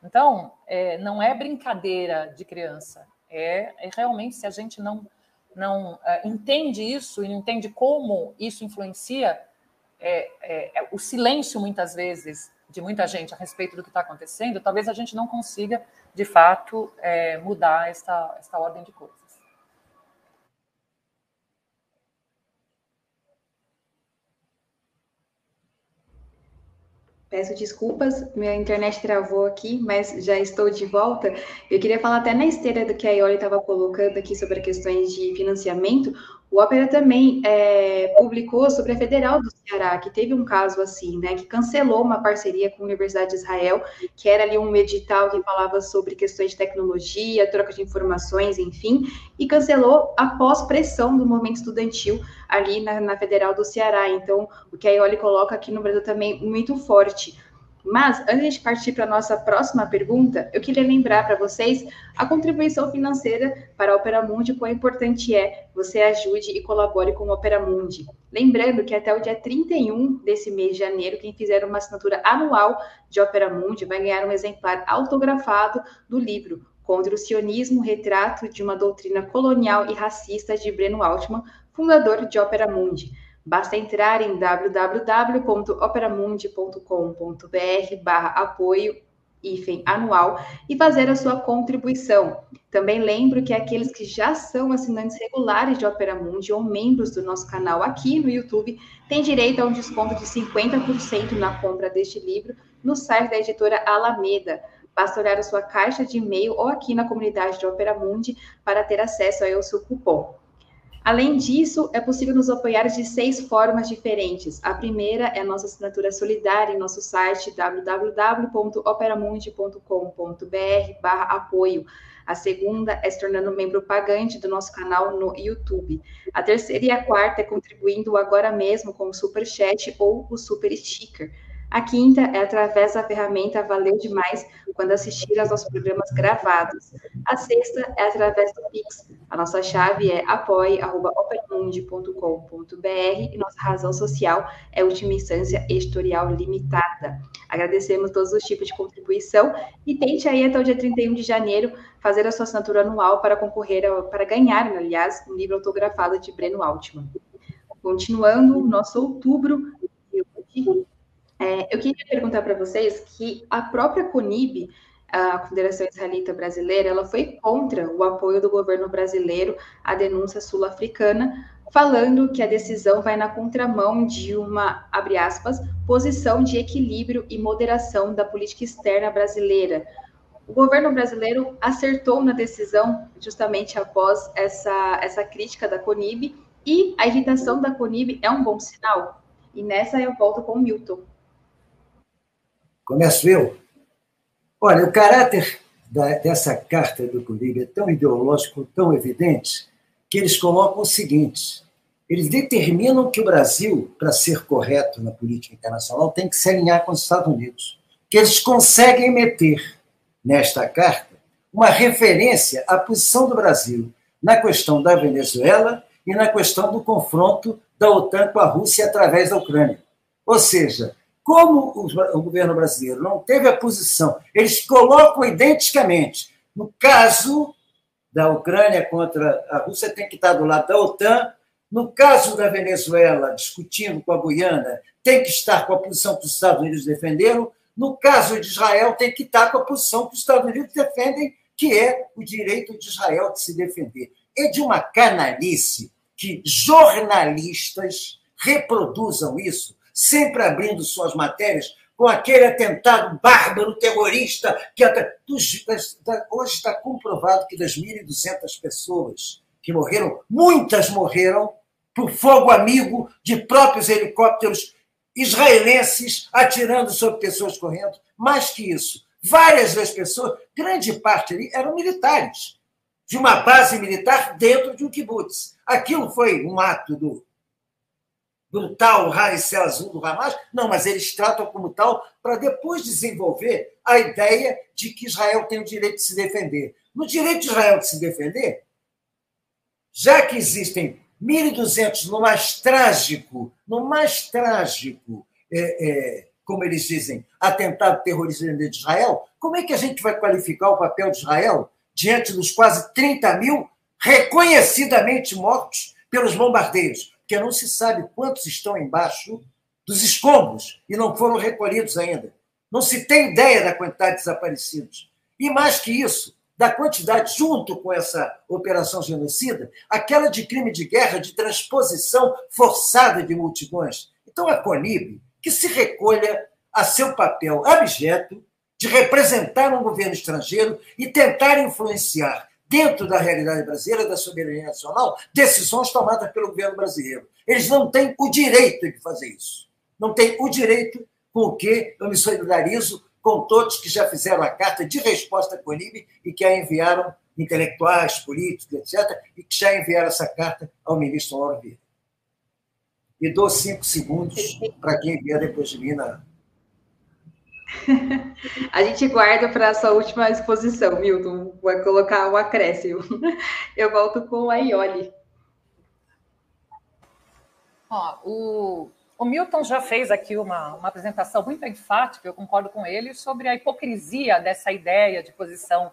Então, é, não é brincadeira de criança, é, é, realmente se a gente não, não é, entende isso e não entende como isso influencia é, é, é, o silêncio, muitas vezes, de muita gente a respeito do que está acontecendo, talvez a gente não consiga, de fato, mudar esta, esta ordem de coisas. Peço desculpas, minha internet travou aqui, mas já estou de volta. Eu queria falar até na esteira do que a Ioli estava colocando aqui sobre questões de financiamento. O Ópera também é, publicou sobre a Federal do Ceará, que teve um caso assim, né, que cancelou uma parceria com a Universidade de Israel, que era ali um edital que falava sobre questões de tecnologia, troca de informações, enfim, e cancelou após pressão do movimento estudantil ali na, na Federal do Ceará. Então, o que a Ioli coloca aqui no Brasil também muito forte. Mas, antes de partir para a nossa próxima pergunta, eu queria lembrar para vocês a contribuição financeira para a Opera Mundi, quão importante é você ajude e colabore com a Opera Mundi. Lembrando que até o dia 31 desse mês de janeiro, quem fizer uma assinatura anual de Opera Mundi vai ganhar um exemplar autografado do livro Contra o Sionismo, Retrato de uma Doutrina Colonial e Racista de Breno Altman, fundador de Opera Mundi. Basta entrar em www.operamundi.com.br barra apoio IFEM anual e fazer a sua contribuição. Também lembro que aqueles que já são assinantes regulares de Opera Mundi ou membros do nosso canal aqui no YouTube têm direito a um desconto de 50% na compra deste livro no site da editora Alameda. Basta olhar a sua caixa de e-mail ou aqui na comunidade de Opera Mundi para ter acesso ao seu cupom. Além disso, é possível nos apoiar de seis formas diferentes. A primeira é a nossa assinatura solidária em nosso site www.operamundi.com.br apoio. A segunda é se tornando membro pagante do nosso canal no YouTube. A terceira e a quarta é contribuindo agora mesmo com o Super Chat ou o Super Sticker. A quinta é através da ferramenta Valeu Demais quando assistir aos nossos programas gravados. A sexta é através do Pix. A nossa chave é apoie.operamundi.com.br e nossa razão social é Última Instância Editorial Limitada. Agradecemos todos os tipos de contribuição e tente aí até o dia 31 de janeiro fazer a sua assinatura anual para concorrer, para ganhar, aliás, um livro autografado de Breno Altman. Continuando, nosso outubro é, eu queria perguntar para vocês que a própria CONIB, a Confederação Israelita Brasileira, ela foi contra o apoio do governo brasileiro à denúncia sul-africana, falando que a decisão vai na contramão de uma, abre aspas, posição de equilíbrio e moderação da política externa brasileira. O governo brasileiro acertou na decisão justamente após essa, essa crítica da CONIB e a evitação da CONIB é um bom sinal. E nessa eu volto com o Milton. Começo eu? Olha, o caráter da, dessa carta do Curiga é tão ideológico, tão evidente, que eles colocam o seguinte: eles determinam que o Brasil, para ser correto na política internacional, tem que se alinhar com os Estados Unidos. Que eles conseguem meter nesta carta uma referência à posição do Brasil na questão da Venezuela e na questão do confronto da OTAN com a Rússia através da Ucrânia. Ou seja, como o governo brasileiro não teve a posição, eles colocam identicamente. No caso da Ucrânia contra a Rússia, tem que estar do lado da OTAN. No caso da Venezuela, discutindo com a Guiana, tem que estar com a posição que os Estados Unidos defenderam. No caso de Israel, tem que estar com a posição que os Estados Unidos defendem, que é o direito de Israel de se defender. É de uma canalice que jornalistas reproduzam isso sempre abrindo suas matérias com aquele atentado bárbaro, terrorista, que hoje está comprovado que das 1.200 pessoas que morreram, muitas morreram por fogo amigo de próprios helicópteros israelenses atirando sobre pessoas correndo. Mais que isso, várias das pessoas, grande parte ali, eram militares, de uma base militar dentro de um kibbutz. Aquilo foi um ato do brutal, raio céu azul do Hamas. Não, mas eles tratam como tal para depois desenvolver a ideia de que Israel tem o direito de se defender. No direito de Israel de se defender, já que existem 1.200 no mais trágico, no mais trágico, é, é, como eles dizem, atentado terrorista de Israel, como é que a gente vai qualificar o papel de Israel diante dos quase 30 mil reconhecidamente mortos pelos bombardeios? Porque não se sabe quantos estão embaixo dos escombros e não foram recolhidos ainda. Não se tem ideia da quantidade de desaparecidos. E mais que isso, da quantidade, junto com essa operação genocida, aquela de crime de guerra, de transposição forçada de multidões. Então, a CONIB, que se recolha a seu papel abjeto de representar um governo estrangeiro e tentar influenciar, dentro da realidade brasileira, da soberania nacional, decisões tomadas pelo governo brasileiro. Eles não têm o direito de fazer isso. Não têm o direito com o que eu me solidarizo com todos que já fizeram a carta de resposta à Conib e que a enviaram, intelectuais, políticos, etc., e que já enviaram essa carta ao ministro Mauro Vieira. E dou cinco segundos para quem vier depois de mim na, [laughs] a gente guarda para a sua última exposição, Milton. Vai colocar um acréscimo. [laughs] Eu volto com a Ioli. Ó, o, o Milton já fez aqui uma, uma apresentação muito enfática, eu concordo com ele, sobre a hipocrisia dessa ideia de posição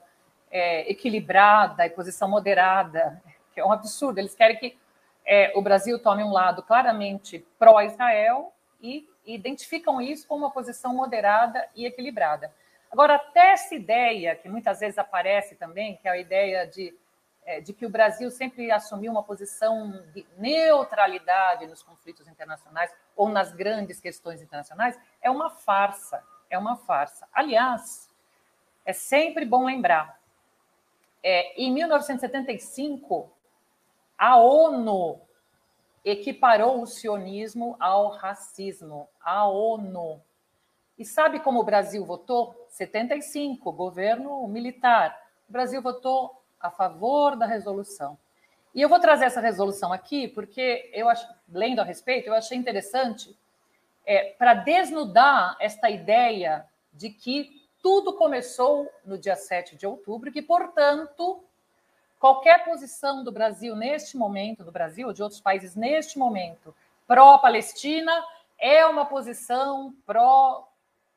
é, equilibrada e posição moderada, que é um absurdo. Eles querem que é, o Brasil tome um lado claramente pró-Israel e identificam isso como uma posição moderada e equilibrada. Agora, até essa ideia, que muitas vezes aparece também, que é a ideia de, é, de que o Brasil sempre assumiu uma posição de neutralidade nos conflitos internacionais ou nas grandes questões internacionais, é uma farsa. É uma farsa. Aliás, é sempre bom lembrar, é, em 1975, a ONU equiparou o sionismo ao racismo, a ONU. E sabe como o Brasil votou? 75, governo militar. O Brasil votou a favor da resolução. E eu vou trazer essa resolução aqui porque eu acho, lendo a respeito, eu achei interessante é, para desnudar esta ideia de que tudo começou no dia 7 de outubro que, portanto, qualquer posição do Brasil neste momento, do Brasil ou de outros países neste momento, pró-Palestina, é uma posição pró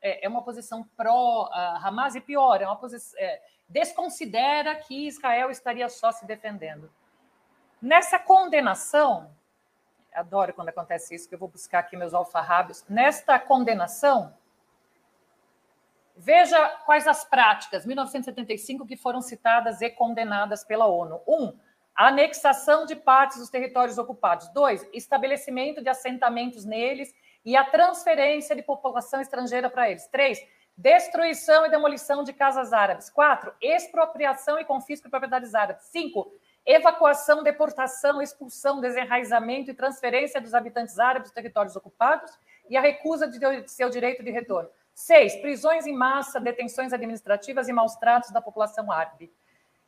é, é uma posição pró uh, Hamas e pior, é uma posição é, desconsidera que Israel estaria só se defendendo. Nessa condenação, adoro quando acontece isso, que eu vou buscar aqui meus alfarrábios. Nesta condenação, Veja quais as práticas, 1975, que foram citadas e condenadas pela ONU. Um, anexação de partes dos territórios ocupados. Dois, estabelecimento de assentamentos neles e a transferência de população estrangeira para eles. Três, destruição e demolição de casas árabes. Quatro, expropriação e confisco de propriedades árabes. Cinco, evacuação, deportação, expulsão, desenraizamento e transferência dos habitantes árabes dos territórios ocupados e a recusa de seu direito de retorno. Seis, prisões em massa, detenções administrativas e maus tratos da população árabe.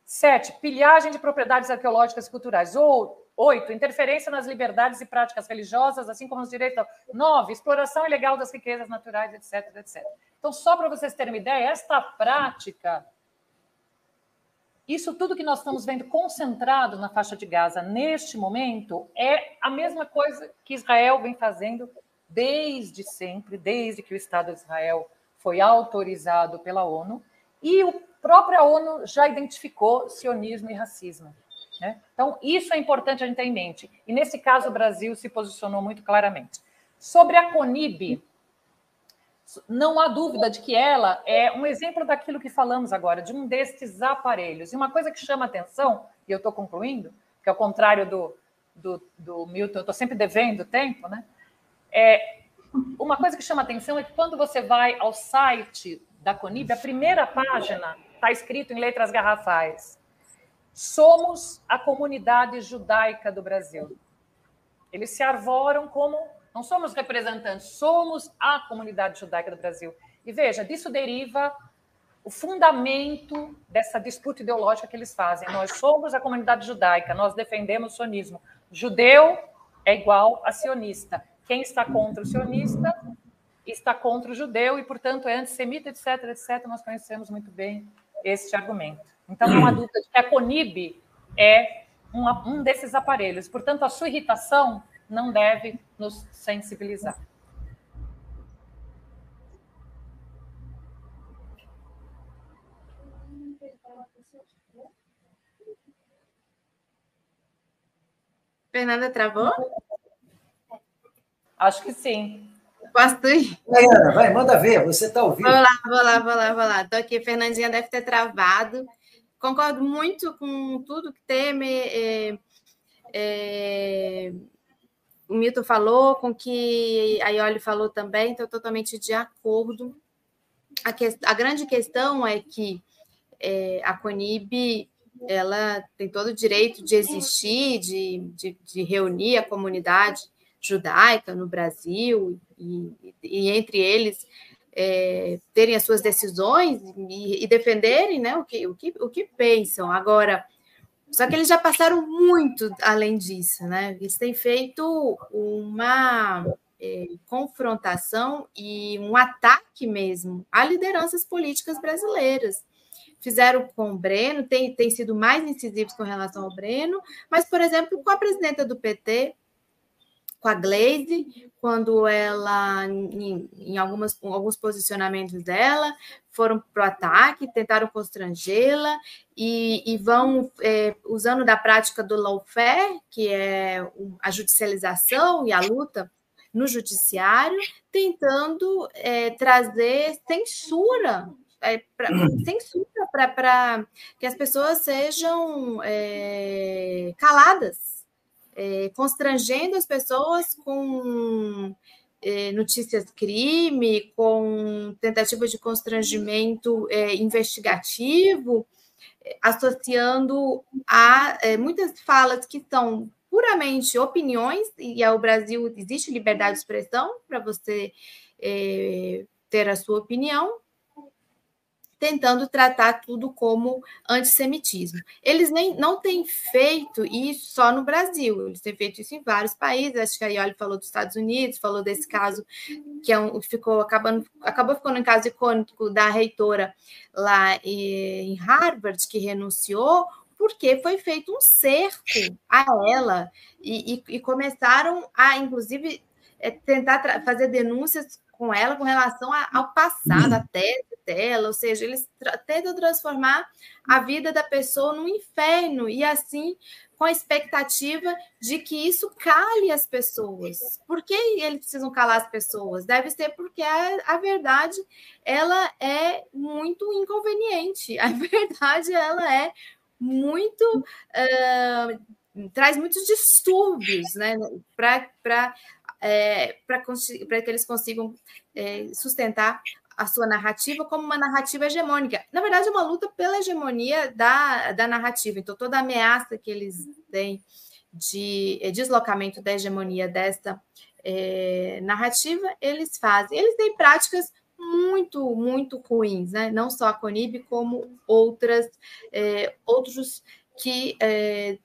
Sete, pilhagem de propriedades arqueológicas e culturais. Ou, oito, interferência nas liberdades e práticas religiosas, assim como nos direitos. Nove, exploração ilegal das riquezas naturais, etc, etc. Então, só para vocês terem uma ideia, esta prática, isso tudo que nós estamos vendo concentrado na faixa de Gaza neste momento, é a mesma coisa que Israel vem fazendo desde sempre, desde que o Estado de Israel foi autorizado pela ONU, e a própria ONU já identificou sionismo e racismo. Né? Então, isso é importante a gente ter em mente. E, nesse caso, o Brasil se posicionou muito claramente. Sobre a CONIB, não há dúvida de que ela é um exemplo daquilo que falamos agora, de um destes aparelhos. E uma coisa que chama atenção, e eu estou concluindo, que ao contrário do, do, do Milton, eu estou sempre devendo tempo, né? É, uma coisa que chama atenção é que quando você vai ao site da Conib, a primeira página está escrito em letras garrafais: Somos a comunidade judaica do Brasil. Eles se arvoram como não somos representantes, somos a comunidade judaica do Brasil. E veja, disso deriva o fundamento dessa disputa ideológica que eles fazem. Nós somos a comunidade judaica, nós defendemos o sionismo. Judeu é igual a sionista. Quem está contra o sionista está contra o judeu e, portanto, é antissemita, etc, etc. Nós conhecemos muito bem este argumento. Então, não dúvida de que a CONIB é um desses aparelhos. Portanto, a sua irritação não deve nos sensibilizar. Fernanda travou? Acho que sim. Posso ir? Ana, vai, manda ver, você está ouvindo. Vou lá, vou lá, vou lá, vou lá. Estou aqui, Fernandinha deve ter travado. Concordo muito com tudo que Temer é, é, o Milton falou, com o que a Ioli falou também, estou totalmente de acordo. A, que, a grande questão é que é, a Conib ela tem todo o direito de existir, de, de, de reunir a comunidade judaica no Brasil e, e entre eles é, terem as suas decisões e, e, defenderem né, o, que, o, que, o que pensam. Agora, só que eles já passaram muito além disso, né? Eles têm feito uma é, confrontação e um ataque mesmo a lideranças políticas brasileiras. Fizeram com o Breno, tem, tem sido mais incisivos com relação ao Breno, mas, por exemplo, com a presidenta do PT, com a Glaze, quando ela, em, em algumas, alguns posicionamentos dela, foram para o ataque, tentaram constrangê-la e, e, vão é, usando da prática do lawfare, que é a judicialização e a luta no judiciário, tentando é, trazer censura é, pra, censura para que as pessoas sejam é, caladas é, constrangendo as pessoas com é, notícias crime, com tentativa de constrangimento é, investigativo, é, associando a é, muitas falas que são puramente opiniões, e ao Brasil existe liberdade de expressão para você é, ter a sua opinião, tentando tratar tudo como antissemitismo. Eles nem não têm feito isso só no Brasil, eles têm feito isso em vários países. Acho que a Ioli falou dos Estados Unidos, falou desse caso que é um, ficou acabando, acabou ficando um caso icônico da reitora lá em Harvard que renunciou porque foi feito um cerco a ela e, e, e começaram a, inclusive, é, tentar fazer denúncias com ela com relação ao passado, à tese dela, ou seja, eles tentam transformar a vida da pessoa num inferno e assim com a expectativa de que isso cale as pessoas. Por que eles precisam calar as pessoas? Deve ser porque a, a verdade ela é muito inconveniente. A [laughs] verdade ela é muito uh, traz muitos distúrbios, né? Para é, para que eles consigam é, sustentar a sua narrativa como uma narrativa hegemônica. Na verdade, é uma luta pela hegemonia da, da narrativa. Então, toda ameaça que eles têm de é, deslocamento da hegemonia dessa é, narrativa, eles fazem. Eles têm práticas muito, muito ruins, né? não só a Conib, como outras, é, outros que, é,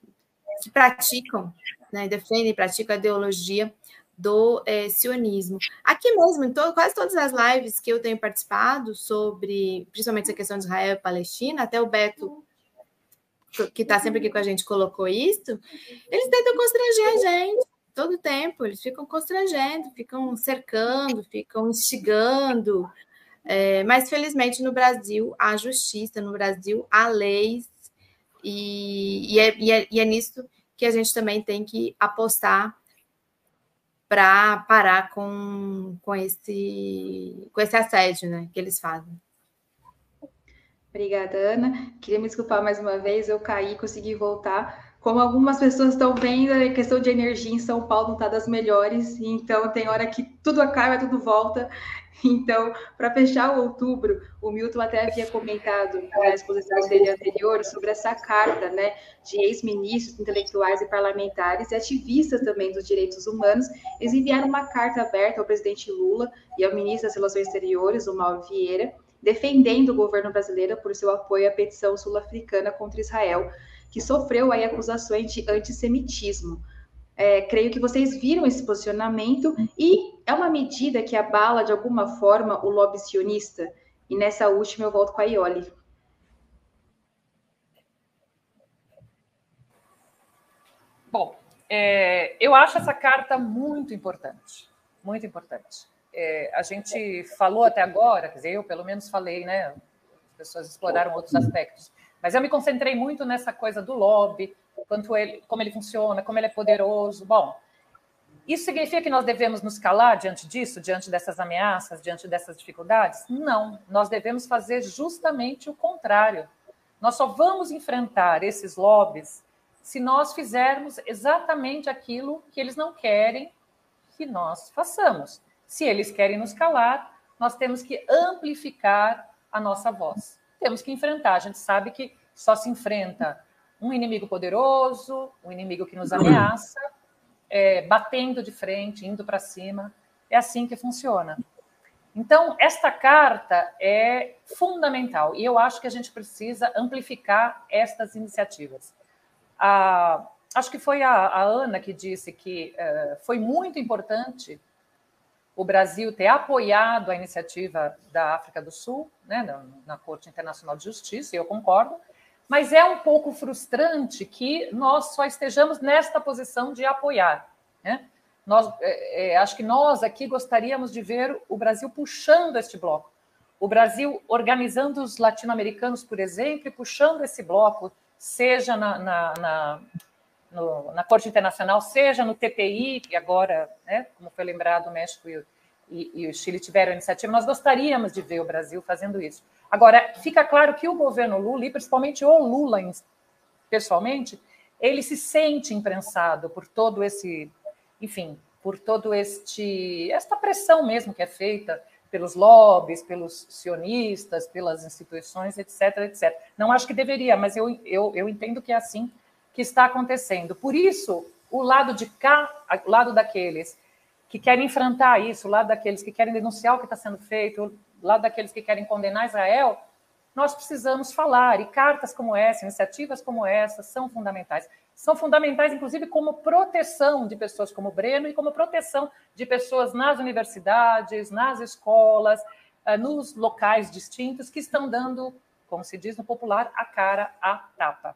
que praticam, né? defendem, praticam a ideologia do é, sionismo. Aqui mesmo, em to quase todas as lives que eu tenho participado sobre, principalmente essa questão de Israel e Palestina, até o Beto, que está sempre aqui com a gente, colocou isso, eles tentam constranger a gente todo tempo, eles ficam constrangendo, ficam cercando, ficam instigando. É, mas, felizmente, no Brasil há justiça, no Brasil há leis, e, e, é, e, é, e é nisso que a gente também tem que apostar para parar com, com, esse, com esse assédio né, que eles fazem. Obrigada, Ana. Queria me desculpar mais uma vez, eu caí, consegui voltar. Como algumas pessoas estão vendo, a questão de energia em São Paulo não está das melhores, então tem hora que tudo acaba, tudo volta. [laughs] Então, para fechar o outubro, o Milton até havia comentado na exposição dele anterior sobre essa carta né, de ex-ministros, intelectuais e parlamentares e ativistas também dos direitos humanos. Eles enviaram uma carta aberta ao presidente Lula e ao ministro das Relações Exteriores, o Mauro Vieira, defendendo o governo brasileiro por seu apoio à petição sul-africana contra Israel, que sofreu aí acusações de antissemitismo. É, creio que vocês viram esse posicionamento e é uma medida que abala de alguma forma o lobby sionista. E nessa última eu volto com a Ioli. Bom, é, eu acho essa carta muito importante, muito importante. É, a gente falou até agora, quer dizer, eu pelo menos falei, né? As pessoas exploraram outros aspectos, mas eu me concentrei muito nessa coisa do lobby, quanto ele, como ele funciona, como ele é poderoso. Bom, isso significa que nós devemos nos calar diante disso, diante dessas ameaças, diante dessas dificuldades? Não, nós devemos fazer justamente o contrário. Nós só vamos enfrentar esses lobbies se nós fizermos exatamente aquilo que eles não querem que nós façamos. Se eles querem nos calar, nós temos que amplificar a nossa voz. Temos que enfrentar. A gente sabe que só se enfrenta um inimigo poderoso, um inimigo que nos ameaça, é, batendo de frente, indo para cima. É assim que funciona. Então, esta carta é fundamental e eu acho que a gente precisa amplificar estas iniciativas. Ah, acho que foi a, a, Ana que disse que uh, foi muito importante o Brasil ter apoiado a iniciativa da África do Sul, né, na, na Corte Internacional de Justiça, e eu concordo, mas é um pouco frustrante que nós só estejamos nesta posição de apoiar. Né? Nós, é, é, acho que nós aqui gostaríamos de ver o Brasil puxando este bloco. O Brasil organizando os latino-americanos, por exemplo, e puxando esse bloco, seja na, na, na, no, na Corte Internacional, seja no TPI, que agora, né, como foi lembrado, o México e, e, e o Chile tiveram a iniciativa. Nós gostaríamos de ver o Brasil fazendo isso. Agora, fica claro que o governo Lula, e principalmente o Lula pessoalmente, ele se sente imprensado por todo esse enfim, por todo este esta pressão mesmo que é feita pelos lobbies, pelos cionistas, pelas instituições, etc, etc. Não acho que deveria, mas eu, eu, eu entendo que é assim que está acontecendo. Por isso, o lado de cá, o lado daqueles que querem enfrentar isso, o lado daqueles que querem denunciar o que está sendo feito, o lado daqueles que querem condenar Israel, nós precisamos falar. E cartas como essa, iniciativas como essa, são fundamentais são fundamentais, inclusive, como proteção de pessoas como o Breno e como proteção de pessoas nas universidades, nas escolas, eh, nos locais distintos que estão dando, como se diz no popular, a cara à tapa.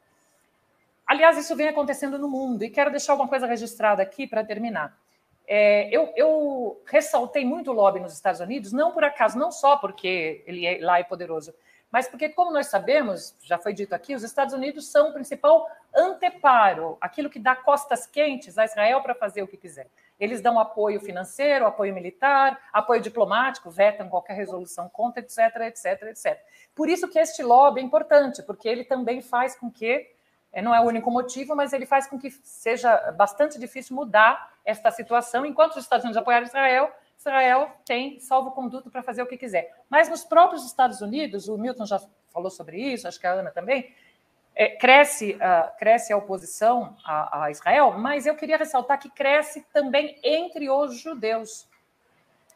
Aliás, isso vem acontecendo no mundo e quero deixar alguma coisa registrada aqui para terminar. É, eu, eu, ressaltei muito o lobby nos Estados Unidos, não por acaso, não só porque ele é, lá é poderoso, mas porque, como nós sabemos, já foi dito aqui, os Estados Unidos são o principal anteparo, aquilo que dá costas quentes a Israel para fazer o que quiser. Eles dão apoio financeiro, apoio militar, apoio diplomático, vetam qualquer resolução contra, etc, etc, etc. Por isso que este lobby é importante, porque ele também faz com que, não é o único motivo, mas ele faz com que seja bastante difícil mudar esta situação, enquanto os Estados Unidos apoiarem Israel, Israel tem salvo-conduto para fazer o que quiser. Mas nos próprios Estados Unidos, o Milton já falou sobre isso, acho que a Ana também, é, cresce, uh, cresce a oposição a, a, Israel, mas eu queria ressaltar que cresce também entre os judeus.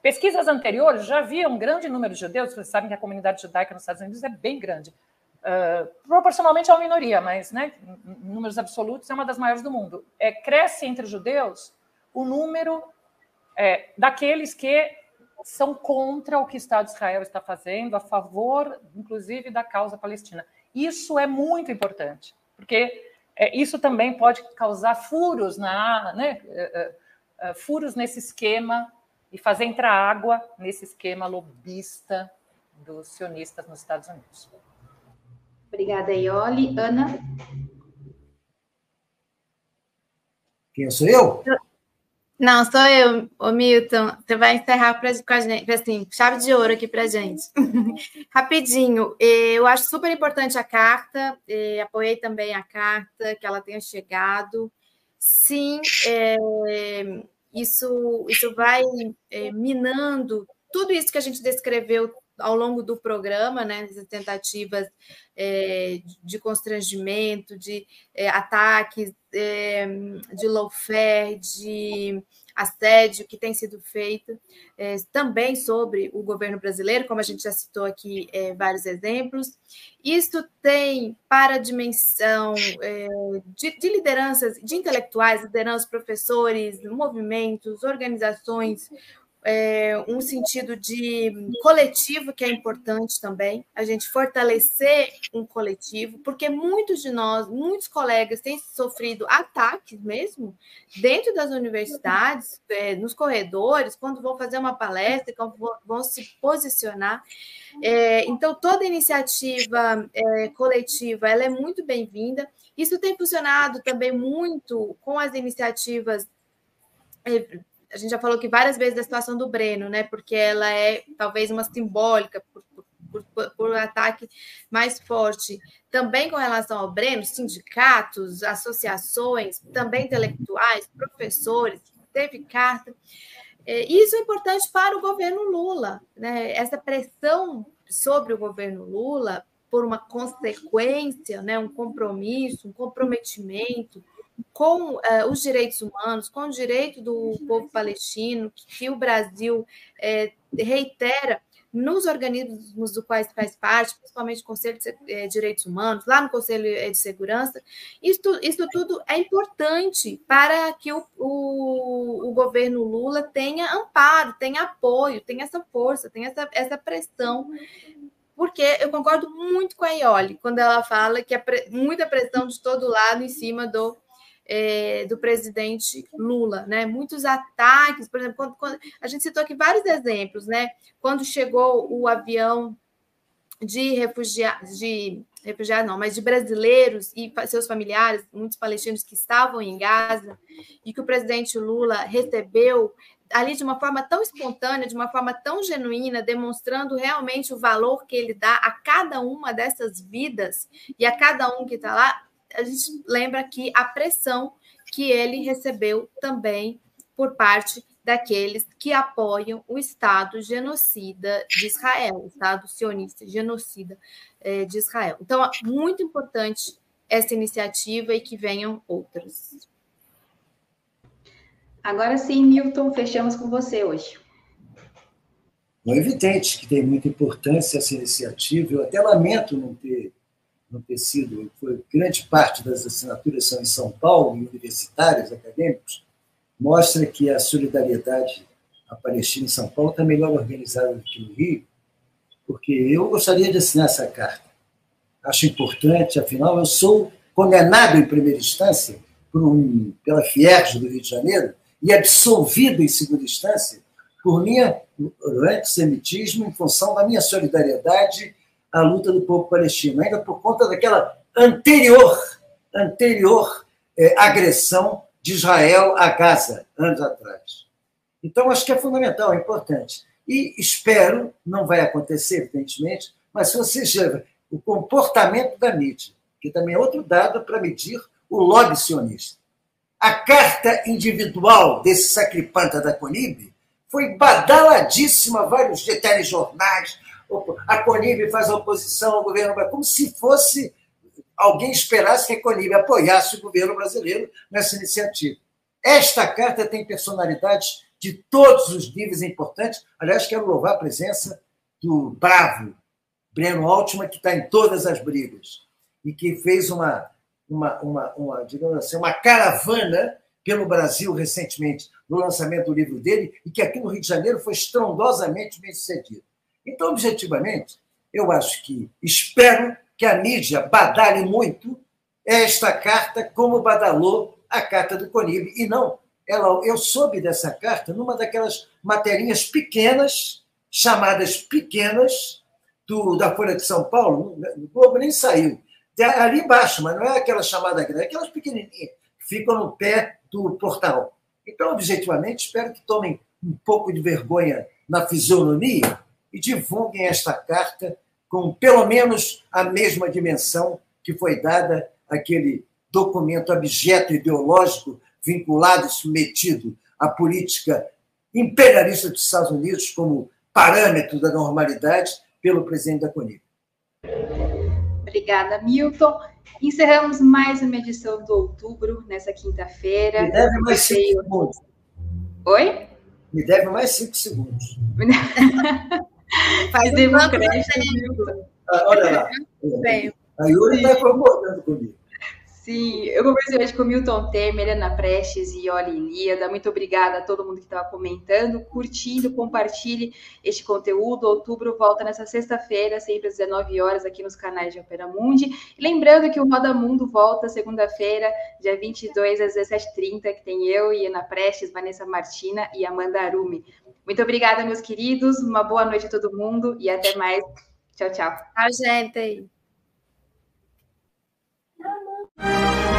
Pesquisas anteriores já havia um grande número de judeus, vocês sabem que a comunidade judaica nos Estados Unidos é bem grande, uh, proporcionalmente a uma minoria, mas né, em números absolutos é uma das maiores do mundo. É, cresce entre judeus o número é, daqueles que são contra o que o Estado de Israel está fazendo, a favor, inclusive, da causa palestina. Isso é muito importante, porque é, isso também pode causar furos na, né, é, é, furos nesse esquema e fazer entrar água nesse esquema lobista dos sionistas nos Estados Unidos. Obrigada, Ioli. Ana? Quem sou eu? Não, sou eu, o Milton. Você vai encerrar pra, com a gente, assim, chave de ouro aqui para gente. [laughs] Rapidinho, eu acho super importante a carta, apoiei também a carta, que ela tenha chegado. Sim, é, isso, isso vai é, minando tudo isso que a gente descreveu ao longo do programa, né, as tentativas é, de constrangimento, de é, ataques, é, de lawfare, de assédio que tem sido feito, é, também sobre o governo brasileiro, como a gente já citou aqui é, vários exemplos. Isso tem para a dimensão é, de, de lideranças, de intelectuais, lideranças, professores, movimentos, organizações, é, um sentido de coletivo que é importante também, a gente fortalecer um coletivo, porque muitos de nós, muitos colegas têm sofrido ataques mesmo dentro das universidades, é, nos corredores, quando vão fazer uma palestra, quando vão se posicionar. É, então, toda iniciativa é, coletiva ela é muito bem-vinda. Isso tem funcionado também muito com as iniciativas é, a gente já falou que várias vezes da situação do Breno, né? Porque ela é talvez uma simbólica por, por, por, por ataque mais forte. Também com relação ao Breno, sindicatos, associações, também intelectuais, professores, teve carta. É, isso é importante para o governo Lula. Né? Essa pressão sobre o governo Lula por uma consequência, né, um compromisso, um comprometimento com uh, os direitos humanos, com o direito do povo palestino, que, que o Brasil é, reitera nos organismos do quais faz parte, principalmente o Conselho de eh, Direitos Humanos, lá no Conselho de Segurança, isso, isso tudo é importante para que o, o, o, governo Lula tenha amparo, tenha apoio, tenha essa força, tenha essa, essa pressão. Porque eu concordo muito com a Ioli quando ela fala que é muita pressão de todo lado em cima do é, do presidente Lula, né? Muitos ataques, por exemplo, quando, quando, a gente citou aqui vários exemplos, né? Quando chegou o avião de refugiados, de refugiados não, mas de brasileiros e seus familiares, muitos palestinos que estavam em Gaza, e que o presidente Lula recebeu ali de uma forma tão espontânea, de uma forma tão genuína, demonstrando realmente o valor que ele dá a cada uma dessas vidas e a cada um que está lá, a gente lembra aqui a pressão que ele recebeu também por parte daqueles que apoiam o Estado genocida de Israel, o Estado sionista genocida eh, de Israel. Então, é muito importante essa iniciativa e que venham outras. Agora sim, Milton, fechamos com você hoje. É evidente que tem muita importância essa iniciativa. Eu até lamento não ter no tecido, foi grande parte das assinaturas são em São Paulo, universitários, acadêmicos, mostra que a solidariedade à Palestina em São Paulo está melhor organizada do que no Rio, porque eu gostaria de assinar essa carta. Acho importante, afinal, eu sou condenado em primeira instância por um, pela Fierj do Rio de Janeiro e absolvido em segunda instância por minha antissemitismo em função da minha solidariedade a luta do povo palestino, ainda por conta daquela anterior, anterior é, agressão de Israel a Gaza, anos atrás. Então, acho que é fundamental, é importante. E espero, não vai acontecer, evidentemente, mas se você observa o comportamento da mídia, que também é outro dado para medir o lobby sionista. A carta individual desse sacripanta da Conib foi badaladíssima, vários telejornais, a Conib faz oposição ao governo brasileiro, como se fosse alguém esperasse que a Conib apoiasse o governo brasileiro nessa iniciativa. Esta carta tem personalidades de todos os níveis importantes. Aliás, quero louvar a presença do bravo Breno Altman, que está em todas as brigas e que fez uma, uma, uma, uma, digamos assim, uma caravana pelo Brasil recentemente no lançamento do livro dele e que aqui no Rio de Janeiro foi estrondosamente bem sucedido. Então, objetivamente, eu acho que espero que a mídia badale muito esta carta como badalou a carta do Conib. E não, ela, eu soube dessa carta numa daquelas materinhas pequenas, chamadas pequenas, do, da Folha de São Paulo. O Globo nem saiu. Ali embaixo, mas não é aquela chamada grande, é aquelas pequenininhas que ficam no pé do portal. Então, objetivamente, espero que tomem um pouco de vergonha na fisionomia e divulguem esta carta com pelo menos a mesma dimensão que foi dada àquele documento abjeto ideológico vinculado e submetido à política imperialista dos Estados Unidos como parâmetro da normalidade pelo presidente da CONIC. Obrigada, Milton. Encerramos mais uma edição do outubro, nessa quinta-feira. Me deve mais cinco segundos. Oi? Me deve mais cinco segundos. [laughs] Faz crédito. Ah, olha lá. A Yuri está concordando comigo. Sim, eu conversei hoje com Milton Temer, Ana Prestes e Oli Ilíada. Muito obrigada a todo mundo que estava comentando, curtindo, compartilhe este conteúdo. Outubro volta nessa sexta-feira, sempre às 19 horas, aqui nos canais de Opera Mundi. Lembrando que o Roda Mundo volta segunda-feira, dia 22 às 17h30, que tem eu e Ana Prestes, Vanessa Martina e Amanda Arumi. Muito obrigada, meus queridos. Uma boa noite a todo mundo e até mais. Tchau, tchau. Tchau, gente. Thank you.